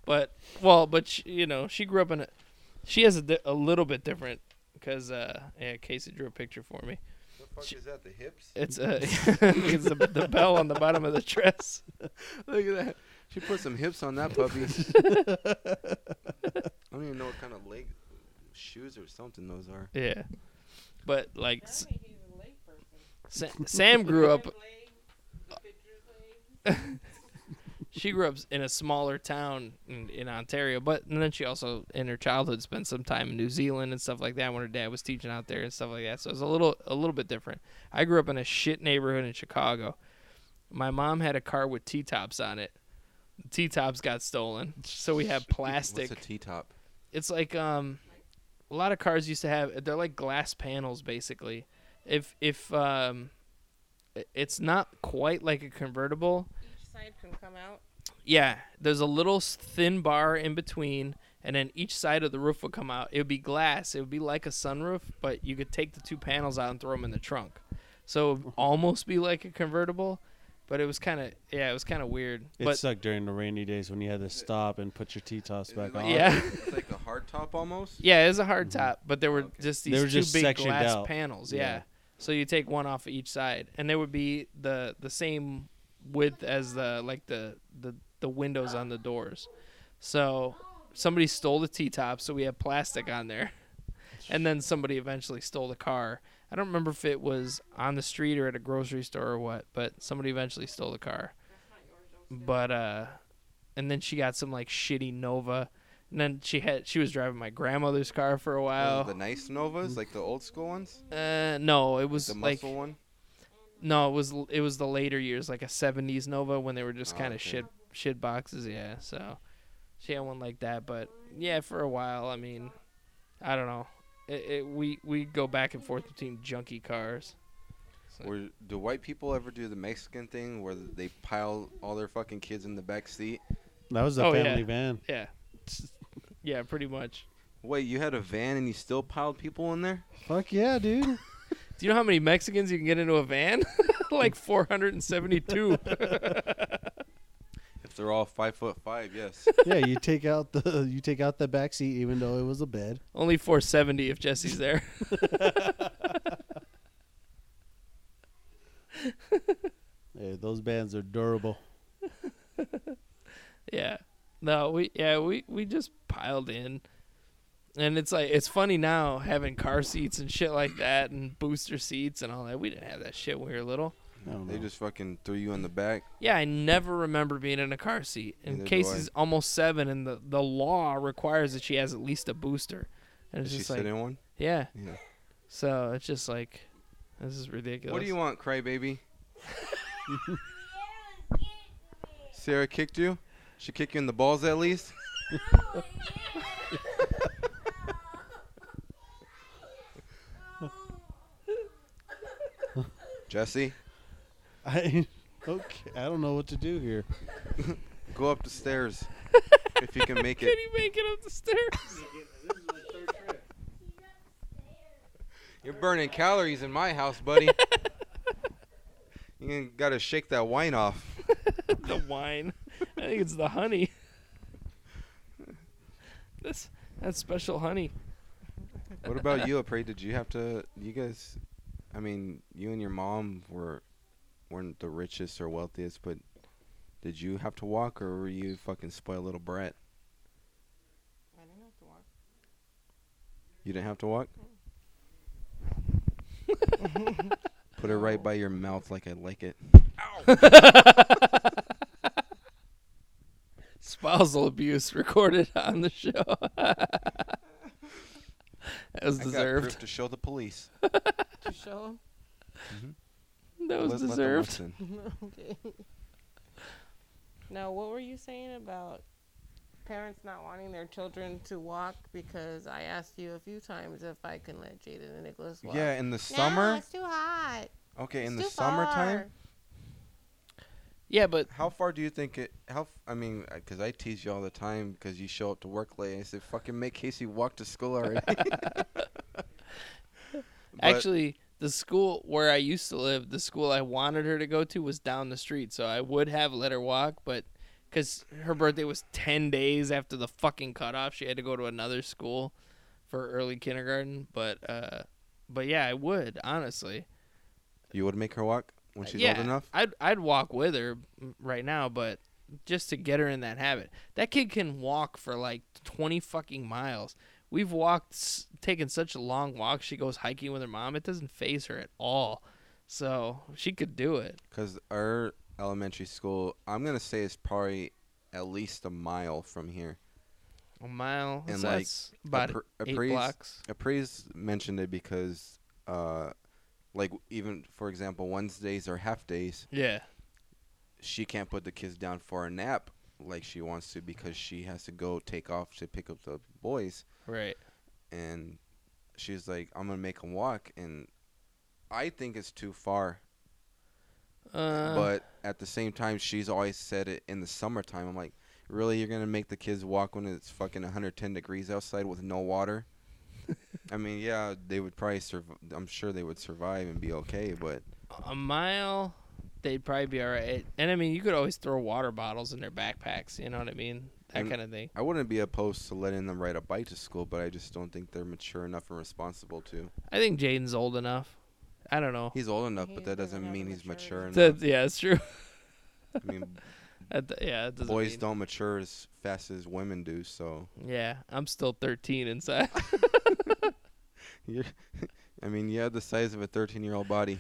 But well, but she, you know, she grew up in a. She has a, di- a little bit different because uh, yeah, Casey drew a picture for me. the fuck is that? The hips? It's uh, it's the, the bell on the bottom of the dress. Look at that. She put some hips on that puppy. *laughs* I don't even know what kind of leg shoes or something those are. Yeah, but like S- Sa- Sam grew up. *laughs* she grew up in a smaller town in, in Ontario, but and then she also in her childhood spent some time in New Zealand and stuff like that when her dad was teaching out there and stuff like that. So it's a little a little bit different. I grew up in a shit neighborhood in Chicago. My mom had a car with T tops on it. T tops got stolen, so we have plastic What's a T-top? it's like um a lot of cars used to have they're like glass panels basically. If if um it's not quite like a convertible. Each side can come out. yeah there's a little thin bar in between and then each side of the roof would come out. It would be glass. It would be like a sunroof but you could take the two panels out and throw them in the trunk. So it would *laughs* almost be like a convertible but it was kind of yeah it was kind of weird It but sucked during the rainy days when you had to stop and put your T-tops back on. Yeah. It's like a hard top almost. *laughs* Yeah, it was a hard mm-hmm. top, but there were just these were two just big glass out. panels. Yeah. Yeah. So you take one off of each side, and they would be the the same width as the like the the the windows on the doors. So somebody stole the T top, so we had plastic on there, *laughs* and then somebody eventually stole the car. I don't remember if it was on the street or at a grocery store or what, but somebody eventually stole the car. But uh, and then she got some like shitty Nova. And then she had she was driving my grandmother's car for a while. the nice Novas, like the old school ones, Uh, no, it was the like muscle one. no, it was it was the later years, like a '70s Nova when they were just Oh, kind of okay. shit shit boxes. Yeah, so she had one like that, but yeah, for a while. I mean, I don't know. It, it, we we go back and forth between junky cars. So- Or do white people ever do the Mexican thing where they pile all their fucking kids in the back seat? That was a Oh, yeah. family van. Yeah, *laughs* yeah, pretty much. Wait, you had a van and you still piled people in there? Fuck yeah, dude. *laughs* Do you know how many Mexicans you can get into a van? *laughs* like 472. If they're all five foot five, yes. *laughs* yeah, you take out the *laughs* you take out the back seat even though it was a bed. Only 470 if Jessie's there. *laughs* Hey, those bands are durable. Yeah. No, we yeah, we we just piled in. And it's like it's funny now having car seats and shit like that and booster seats and all that. We didn't have that shit when we were little. I don't They know. just fucking threw you in the back. Yeah, I never remember being in a car seat. And Neither Casey's almost seven, and the, the law requires that she has at least a booster. And Did it's she just sit like, in one? yeah. Yeah. So it's just like, this is ridiculous. What do you want, crybaby? *laughs* Sarah kicked you? She kicked you in the balls at least? *laughs* *laughs* Jessie, I *laughs* okay. I don't know what to do here. go up the stairs if you can make *laughs* it. Can it. you make it up the stairs? *laughs* You're burning calories in my house, buddy. you gotta shake that wine off. the wine. I think it's the honey. That's that's special honey. What about you, Aapri? Did you have to? You guys, I mean, you and your mom were weren't the richest or wealthiest, but did you have to walk or were you fucking spoiled little brat? I didn't have to walk. You didn't have to walk. *laughs* Put it right by your mouth like I like it. *laughs* Spousal abuse recorded on the show. *laughs* that was I got deserved. proof to show the police. To show him. *laughs* That was Let- let deserved. listen. *laughs* okay. Now, what were you saying about parents not wanting their children to walk? Because I asked you a few times if I can let Jaden and Nicholas walk. Yeah, in the No, summer. it's too hot. Okay, in the summertime. far. Yeah, but How far do you think it? How? f- I mean, uh, because I tease you all the time because you show up to work late. I said, "Fucking make Casey walk to school already." But- *laughs* Actually, the school where I used to live, the school I wanted her to go to was down the street, so I would have let her walk, but because her birthday was 10 days after the fucking cutoff, she had to go to another school for early kindergarten. But, uh, but yeah, I would, honestly. you would make her walk when she's yeah, old enough. I'd, I'd walk with her mm, right now, but just to get her in that habit. That kid can walk for like 20 fucking miles. We've walked, taken such a long walks. She goes hiking with her mom. It doesn't phase her at all. So she could do it. Because our elementary school, I'm gonna say, is probably at least a mile from here. A mile. And, so like, about Apr- eight blocks. Aapri's mentioned it because, uh, like even for example, Wednesdays or half days, Yeah. she can't put the kids down for a nap like she wants to because she has to go take off to pick up the boys. Right. and she's like, "I'm gonna make him walk," and I think it's too far. Uh, but at the same time, she's always said it in the summertime. I'm like, really, you're gonna make the kids walk when it's fucking 110 degrees outside with no water? *laughs* I mean, yeah, they would probably survive. I'm sure they would survive and be okay, but a mile, they'd probably be all right. And I mean, you could always throw water bottles in their backpacks. You know what I mean? That And- kind of thing. I wouldn't be opposed to letting them ride a bike to school. But I just don't think they're mature enough and responsible to. I think Jaden's old enough. I don't know. He's old enough, He but that doesn't doesn't mean he's mature enough. That, yeah, it's true. I mean, *laughs* That- yeah, it doesn't boys mean- don't mature as fast as women do, so Yeah, I'm still 13 inside. *laughs* you're. *laughs* I mean, you have the size of a 13-year-old body.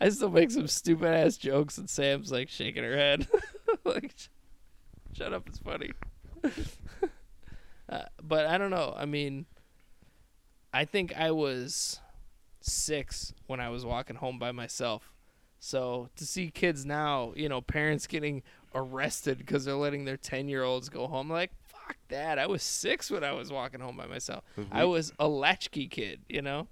I still make some stupid ass jokes, and Sam's like shaking her head, *laughs* like, "Sh- "Shut up, it's funny." uh, but I don't know. I mean, I think I was six when I was walking home by myself. So to see kids now, you know, parents getting arrested because they're letting their ten year olds go home, like fuck that. I was six when I was walking home by myself. I was a latchkey kid, you know.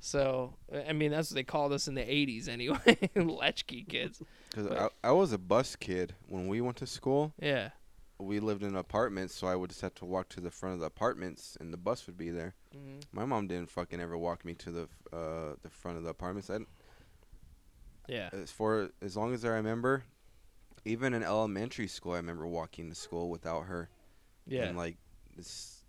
So I mean, that's what they called us in the '80s, anyway. *laughs* latchkey kids. Because I, I was a bus kid when we went to school. Yeah. We lived in apartments, so I would just have to walk to the front of the apartments, and the bus would be there. Mhm. My mom didn't fucking ever walk me to the uh the front of the apartments. I, Yeah. as for as long as I remember, even in elementary school, I remember walking to school without her. Yeah. And like, it's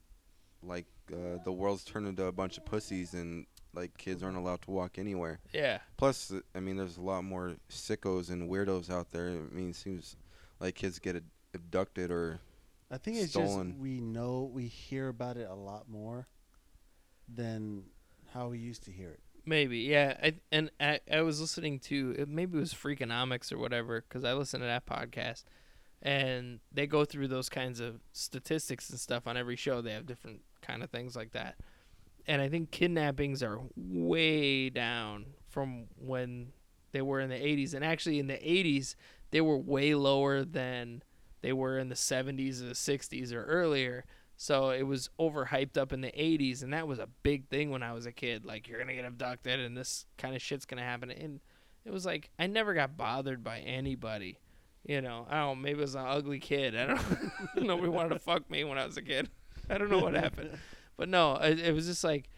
like uh, the world's turned into a bunch of pussies, and like kids aren't allowed to walk anywhere. yeah. Plus, I mean, there's a lot more sickos and weirdos out there. I mean, it seems like kids get ad- abducted or I think it's Stolen. just we know we hear about it a lot more than how we used to hear it. Maybe, yeah. I, and I, I was listening to it- maybe it was Freakonomics or whatever because I listen to that podcast, and they go through those kinds of statistics and stuff on every show. They have different kind of things like that, and I think kidnappings are way down from when they were in the 80s, and actually in the 80s they were way lower than they were in the 70s or the 60s or earlier. So it was overhyped up in the 80s, and that was a big thing when I was a kid. Like, you're going to get abducted, and this kind of shit's going to happen. And it was like, I never got bothered by anybody. You know, I don't maybe I was an ugly kid. I don't *laughs* know. Nobody wanted to fuck me when I was a kid. I don't know what happened. *laughs* But no, it, it was just like,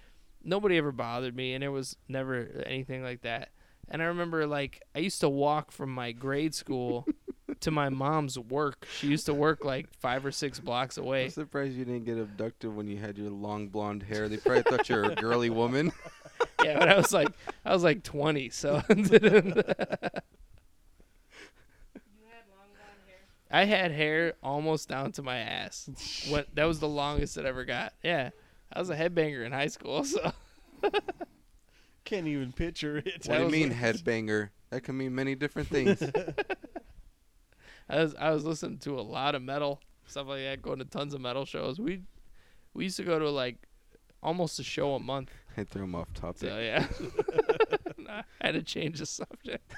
nobody ever bothered me, and it was never anything like that. And I remember, like, I used to walk from my grade school to my mom's work. She used to work like five or six blocks away. I'm surprised you didn't get abducted when you had your long blonde hair. They probably thought you were a girly woman. *laughs* yeah, but I was like I was like 20, so *laughs* *laughs* I had hair almost down to my ass. What that was the longest it ever got. Yeah, I was a headbanger in high school, so *laughs* Can't even picture it. What do you mean like- headbanger? That can mean many different things. *laughs* I was I was listening to a lot of metal stuff like that, going to tons of metal shows. We we used to go to like almost a show a month. I threw him off topic. So yeah, *laughs* I had to change the subject.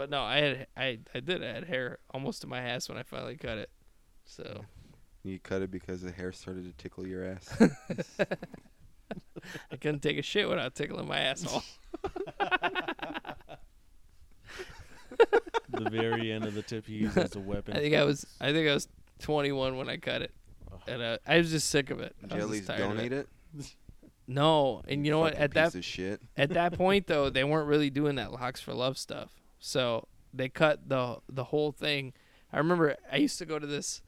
Yeah, but no, I had I I did I had hair almost to my ass when I finally cut it. So You cut it because the hair started to tickle your ass. *laughs* I couldn't take a shit without tickling my asshole. the very end of the tip he used as a weapon. *laughs* I think I was I think I was 21 when I cut it, and uh, I was just sick of it. Did I you was at least tired of donate it? No, and you know what? At that shit. at that *laughs* point though, they weren't really doing that locks for love stuff. So they cut the the whole thing. I remember I used to go to this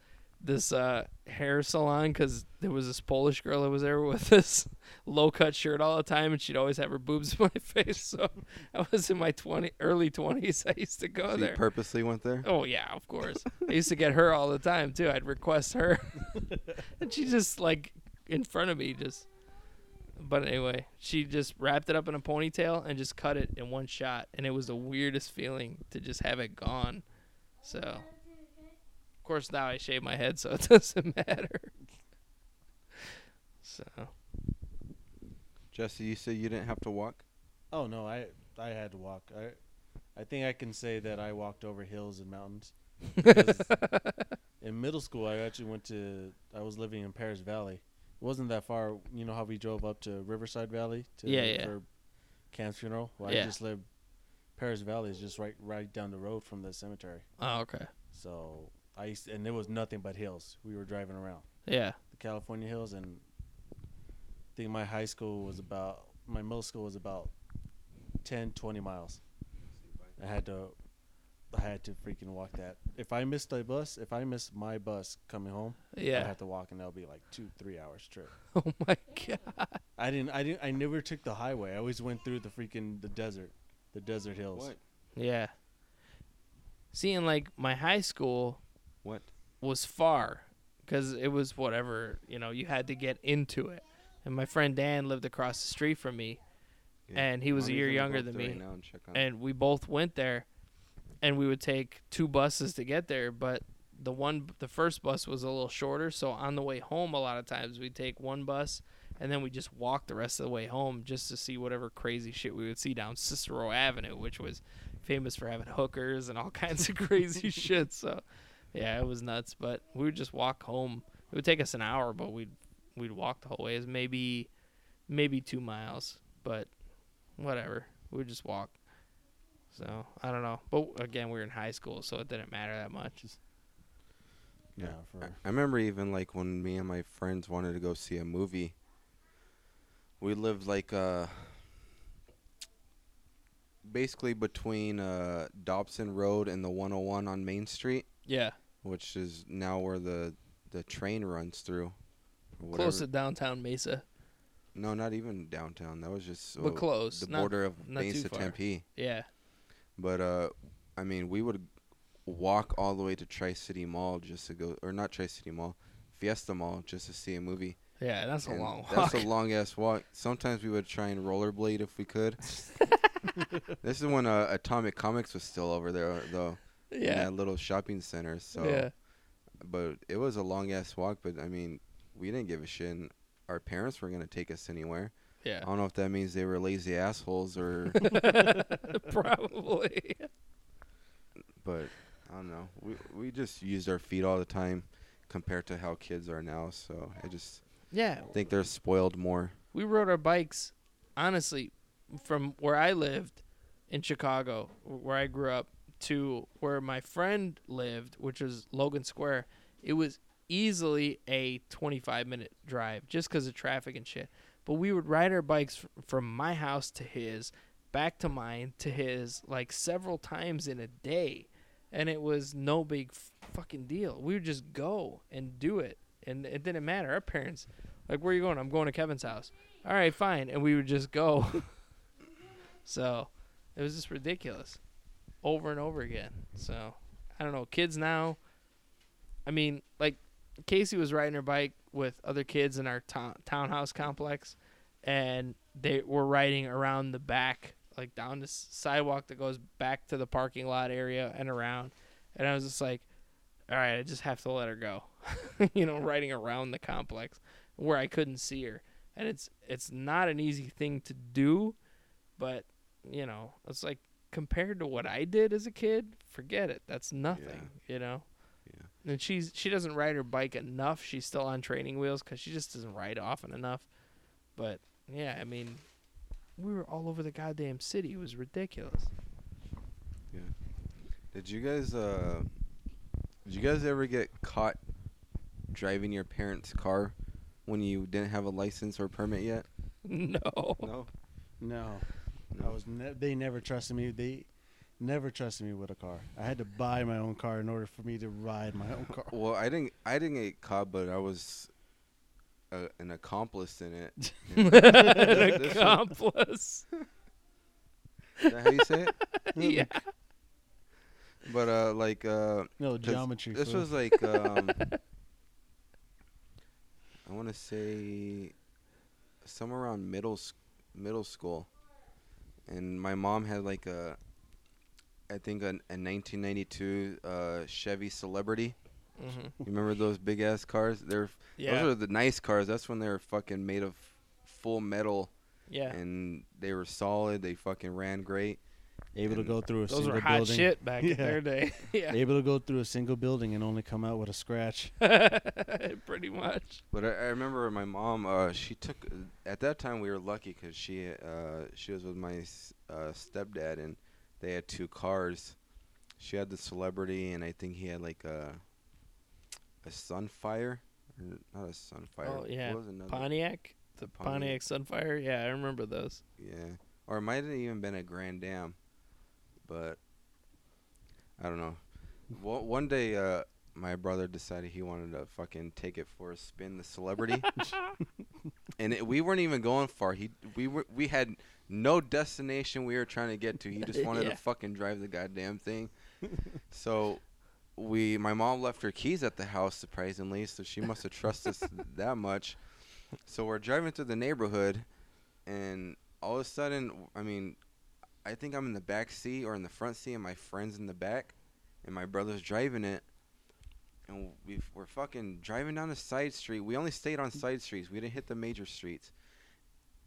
this uh, hair salon because there was this Polish girl that was there *laughs* with this low cut shirt all the time, and she'd always have her boobs in *laughs* my face. So I was in my twenty early twenties. I used to go So you there. purposely went there? Oh yeah, of course. I used to get her all the time too. I'd request her, *laughs* and she just like in front of me just. But anyway, she just wrapped it up in a ponytail and just cut it in one shot, and it was the weirdest feeling to just have it gone. So, of course, now I shave my head, so it *laughs* doesn't matter. So Jessie, you said you didn't have to walk? Oh no, I I had to walk. I I think I can say that I walked over hills and mountains. *laughs* in middle school, I actually went to. I was living in Perris Valley. It wasn't that far. You know how we drove up to Riverside Valley to Yeah, yeah. for Cam's funeral. Well, Yeah. I just live Perris Valley is just right right down the road from the cemetery. Oh, okay. So I used and there was nothing but hills. We were driving around Yeah. the California hills, and I think my high school was about my middle school was about 10, 20 miles. I had to, I had to freaking walk that. If I missed a bus, if I missed my bus coming home, yeah, I'd have to walk, and that'll be like two, three hours trip. *laughs* Oh my god. I didn't, I didn't, I never took the highway. I always went through the freaking the desert, the desert hills. What? Yeah. Seeing like my high school What? was far because it was whatever you know you had to get into it and my friend dan lived across the street from me And he was Why a year younger than me. right and and we both went there and we would take two buses to get there but the one the first bus was a little shorter so on the way home a lot of times we'd take one bus and then we just walk the rest of the way home just to see whatever crazy shit we would see down Cicero Avenue which was famous for having hookers and all *laughs* kinds of crazy *laughs* shit so yeah it was nuts but we would just walk home. It would take us an hour but we'd we'd walk the whole way. It's maybe maybe two miles but whatever. We would just walk so I don't know, but again, we were in high school, so it didn't matter that much. Yeah, I, for I remember even like when me and my friends wanted to go see a movie. We lived like uh basically between uh Dobson Road and the 101 on Main Street, Yeah, which is now where the the train runs through. close to downtown Mesa, No, not even downtown. That was just but uh, close. the not, border of not Mesa. Tempe. Yeah, But uh, I mean, we would walk all the way to Tri City Mall just to go, or not Tri City Mall, Fiesta Mall just to see a movie. yeah, that's a long walk. That's a long ass walk. Sometimes we would try and rollerblade if we could. *laughs* this is when uh, Atomic Comics was still over there, though. In yeah, that little shopping center. So, yeah, but it was a long ass walk. But I mean, we didn't give a shit. And our parents were gonna take us anywhere. I don't know if that means they were lazy assholes or, *laughs* *laughs* Probably. but I don't know. We we just used our feet all the time compared to how kids are now. So I just Yeah, think they're spoiled more. we rode our bikes. Honestly, from where I lived in Chicago, where I grew up, to where my friend lived, which was Logan Square, it was easily a 25 minute drive just because of traffic and shit. But we would ride our bikes from my house to his, back to mine to his, like several times in a day. And it was no big fucking deal. We would just go and do it. and it didn't matter. Our parents, like, where are you going? I'm going to Kevin's house. All right, fine, and we would just go. *laughs* so, it was just ridiculous, over and over again. So, I don't know. Kids now, I mean, like Casey was riding her bike with other kids in our town townhouse complex, and they were riding around the back, like down this sidewalk that goes back to the parking lot area and around. And I was just like, all right, I just have to let her go, *laughs* you know, riding around the complex where I couldn't see her. And it's it's not an easy thing to do, but you know, it's like compared to what I did as a kid, forget it. That's nothing, you know. Yeah. And she's she doesn't ride her bike enough. She's still on training wheels because she just doesn't ride often enough. But yeah, I mean, we were all over the goddamn city. It was ridiculous. Yeah. Did you guys uh did you guys ever get caught driving your parents' car when you didn't have a license or permit yet? *laughs* no. No. No, I was. Ne- they never trusted me. They never trusted me with a car. I had to buy my own car in order for me to ride my own car. Well, I didn't I didn't get caught, but I was a, an accomplice in it. *laughs* An This was- accomplice. Is that how you say it? *laughs* yeah. But uh like uh no geometry. This fool. was like *laughs* um I want to say somewhere around middle middle school. And my mom had like a I think a, a 1992 uh Chevy Celebrity. hmm You remember those big ass cars? They're Yeah. those are the nice cars. That's when they were fucking made of full metal yeah. and they were solid. They fucking ran great. able to go through a Those single were hot building. shit back in *laughs* their day. *laughs* yeah. Able to go through a single building and only come out with a scratch. *laughs* Pretty much. But I, I remember my mom. Uh, she took at that time we were lucky because she uh, she was with my uh, stepdad and they had two cars. She had the celebrity and I think he had like a a Sunfire, not a Sunfire. Oh, yeah. Pontiac. The Pontiac. Pontiac Sunfire. Yeah, I remember those. Yeah, or it might have even been a Grand Am, but I don't know. One one day, uh, my brother decided he wanted to fucking take it for a spin, the celebrity, *laughs* and it, we weren't even going far. He we were we had no destination we were trying to get to. He just *laughs* wanted Yeah. to fucking drive the goddamn thing. *laughs* so. We, my mom left her keys at the house surprisingly, so she must have trusted us *laughs* that much. So we're driving through the neighborhood, and all of a sudden, I mean, I think I'm in the back seat or in the front seat, and my friend's in the back, and my brother's driving it, and we we're fucking driving down a side street. We only stayed on side streets. We didn't hit the major streets,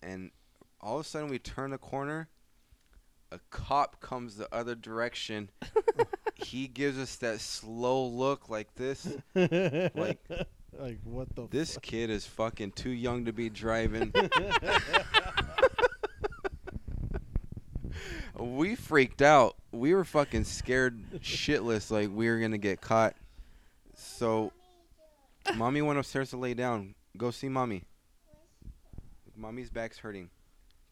and all of a sudden we turn a corner. A cop comes the other direction. *laughs* he gives us that slow look like this. like, *laughs* like what the? This kid is fucking too young to be driving. *laughs* we freaked out. We were fucking scared shitless like we were going to get caught. So mommy went upstairs to lay down. Go see mommy. Mommy's back's hurting.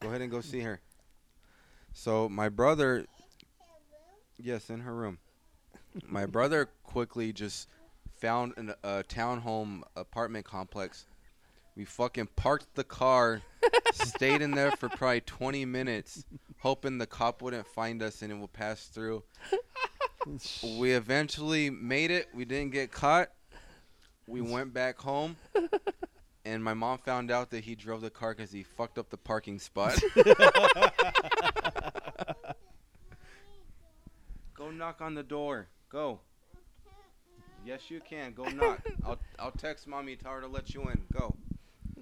Go ahead and go see her. So my brother Yes, in her room. My brother quickly just found an, a townhome apartment complex. We fucking parked the car, stayed in there for probably 20 minutes, hoping the cop wouldn't find us and it would pass through. We eventually made it. We didn't get caught. We went back home, and my mom found out that he drove the car because he fucked up the parking spot. *laughs* Go knock on the door. Go. Yes, you can. Go knock. I'll I'll text mommy. Tell her to let you in. Go.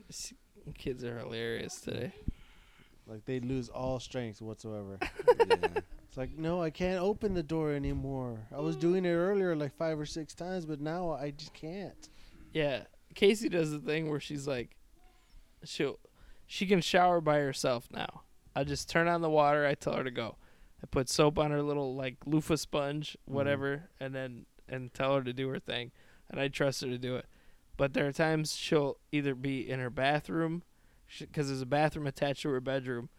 *laughs* Kids are hilarious today. Like they lose all strength whatsoever. Yeah. *laughs* It's like, no, I can't open the door anymore. I was doing it earlier like five or six times, but now I just can't. Yeah, Casey does the thing where she's like, she'll, she can shower by herself now. I just turn on the water. I tell her to go. I put soap on her little like loofah sponge, mm-hmm. whatever, and then and tell her to do her thing, and I trust her to do it. But there are times she'll either be in her bathroom, because there's a bathroom attached to her bedroom,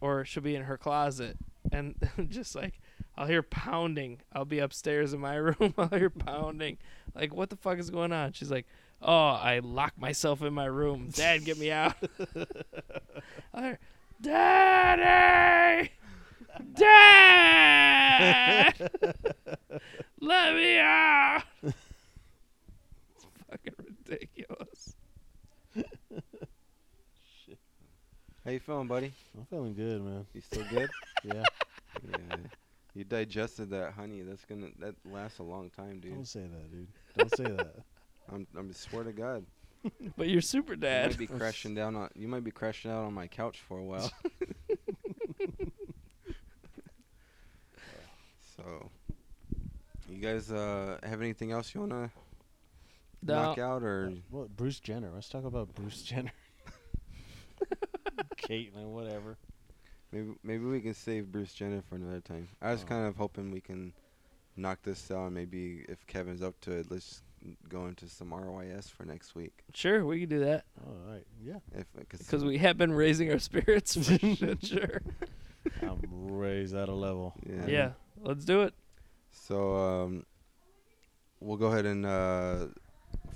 or she'll be in her closet, and *laughs* just like I'll hear pounding. I'll be upstairs in my *laughs* room. I'll hear pounding. Like, what the fuck is going on? She's like, Oh, I lock myself in my room. Dad, get me out. *laughs* I- Daddy! Dad! *laughs* Let me out! It's fucking ridiculous. Shit. How you feeling, buddy? I'm feeling good, man. You still good? *laughs* Yeah. yeah. You digested that honey. That's gonna that lasts a long time, dude. Don't say that, dude. Don't say that. I'm I'm swear to God. *laughs* But you're super dad. You dad. might be crashing down on you might be crashing out on my couch for a while. *laughs* *laughs* so, you guys uh have anything else you wanna No. knock out or What? Bruce Jenner. Let's talk about Bruce Jenner. Caitlyn, whatever. maybe maybe we can save Bruce Jenner for another time. I was Oh. kind of hoping we can knock this out. Maybe if Kevin's up to it, let's go to some RYS for next week. Sure, we can do that. All right. Yeah. If cause Because we have been raising our spirits for *laughs* sure. I'm raised at a level. Yeah. Yeah, let's do it. So um, we'll go ahead and uh,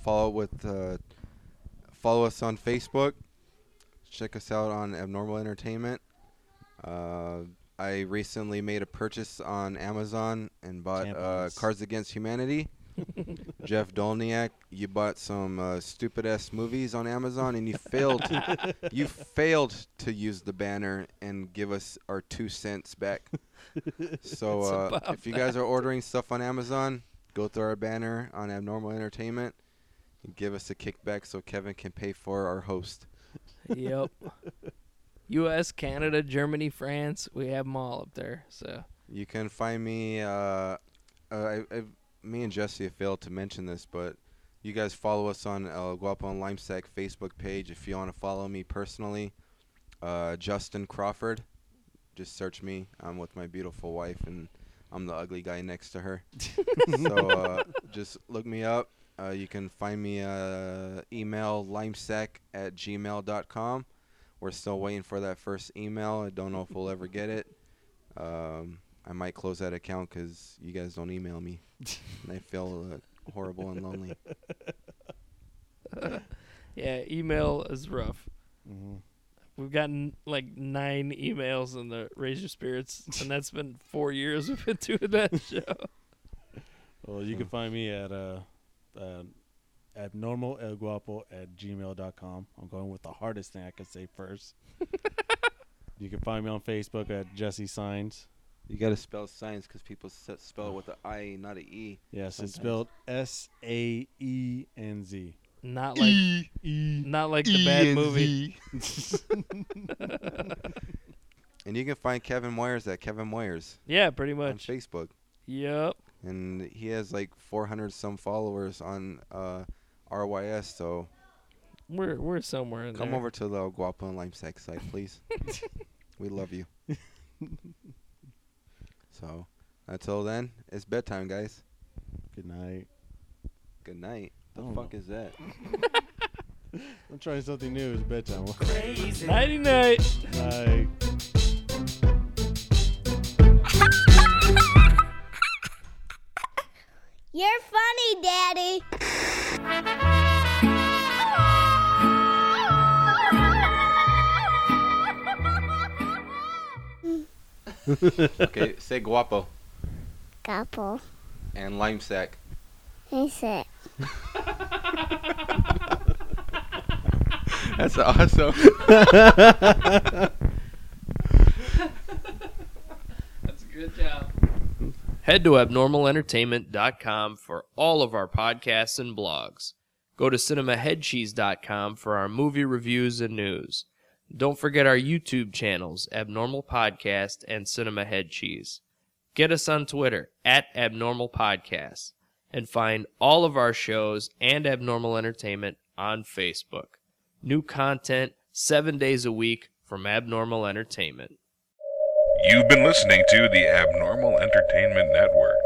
follow with uh, follow us on Facebook. Check us out on Abnormal Entertainment. Uh, I recently made a purchase on Amazon and bought uh, Cards Against Humanity. *laughs* Jeff Dolniak, you bought some uh, stupid ass movies on Amazon and you failed. *laughs* you failed to use the banner and give us our two cents back. *laughs* So uh, if you guys are ordering stuff on Amazon, go through our banner on Abnormal Entertainment and give us a kickback so Kevin can pay for our host. Yep. U.S., Canada, Germany, France. We have them all up there. So You can find me. Uh, uh, I, I, me and Jessie have failed to mention this, but you guys follow us on El Guapo and Limesack Facebook page. If you want to follow me personally, uh, Justin Crawford, just search me. I'm with my beautiful wife, and I'm the ugly guy next to her. *laughs* so uh, just look me up. Uh, you can find me uh, email limesack at gmail.com. We're still waiting for that first email. I don't know if we'll ever get it. Um, I might close that account because you guys don't email me. And I feel uh, horrible and lonely. *laughs* yeah, email is rough. hmm We've gotten like nine emails in the Raise Your Spirits, and that's been four years we've been doing that *laughs* show. Well, you can find me at uh, uh, abnormalelguapo at gmail.com. I'm going with the hardest thing I could say first. *laughs* you can find me on Facebook at Jessie Saenz. You got to spell science because people s- spell it with an I, not an E. Yes, it's spelled S A E N Z. Not like, not like the bad movie. *laughs* And you can find Kevin Moyers at Kevin Moyers Yeah, pretty much. on much. Facebook. Yep. And he has like 400 some followers on uh, RYS. So We're we're somewhere in come there. over to the Guapo and Limesack site, please. *laughs* we love you. *laughs* so until then, it's bedtime, guys. Good night. Good night. The I fuck know. is that? *laughs* I'm trying something new. It's bedtime. Nighty night. Night. You're funny, Daddy. *laughs* *laughs* okay, say guapo Guapo. and lime sack. He said. *laughs* That's awesome. *laughs* That's a good job. Head to abnormalentertainment.com for all of our podcasts and blogs. Go to cinemaheadcheese.com for our movie reviews and news. Don't forget our YouTube channels, Abnormal Podcast and Cinema Head Cheese. Get us on Twitter at Abnormal Podcast and find all of our shows and Abnormal Entertainment on Facebook. New content seven days a week from Abnormal Entertainment. You've been listening to the Abnormal Entertainment Network.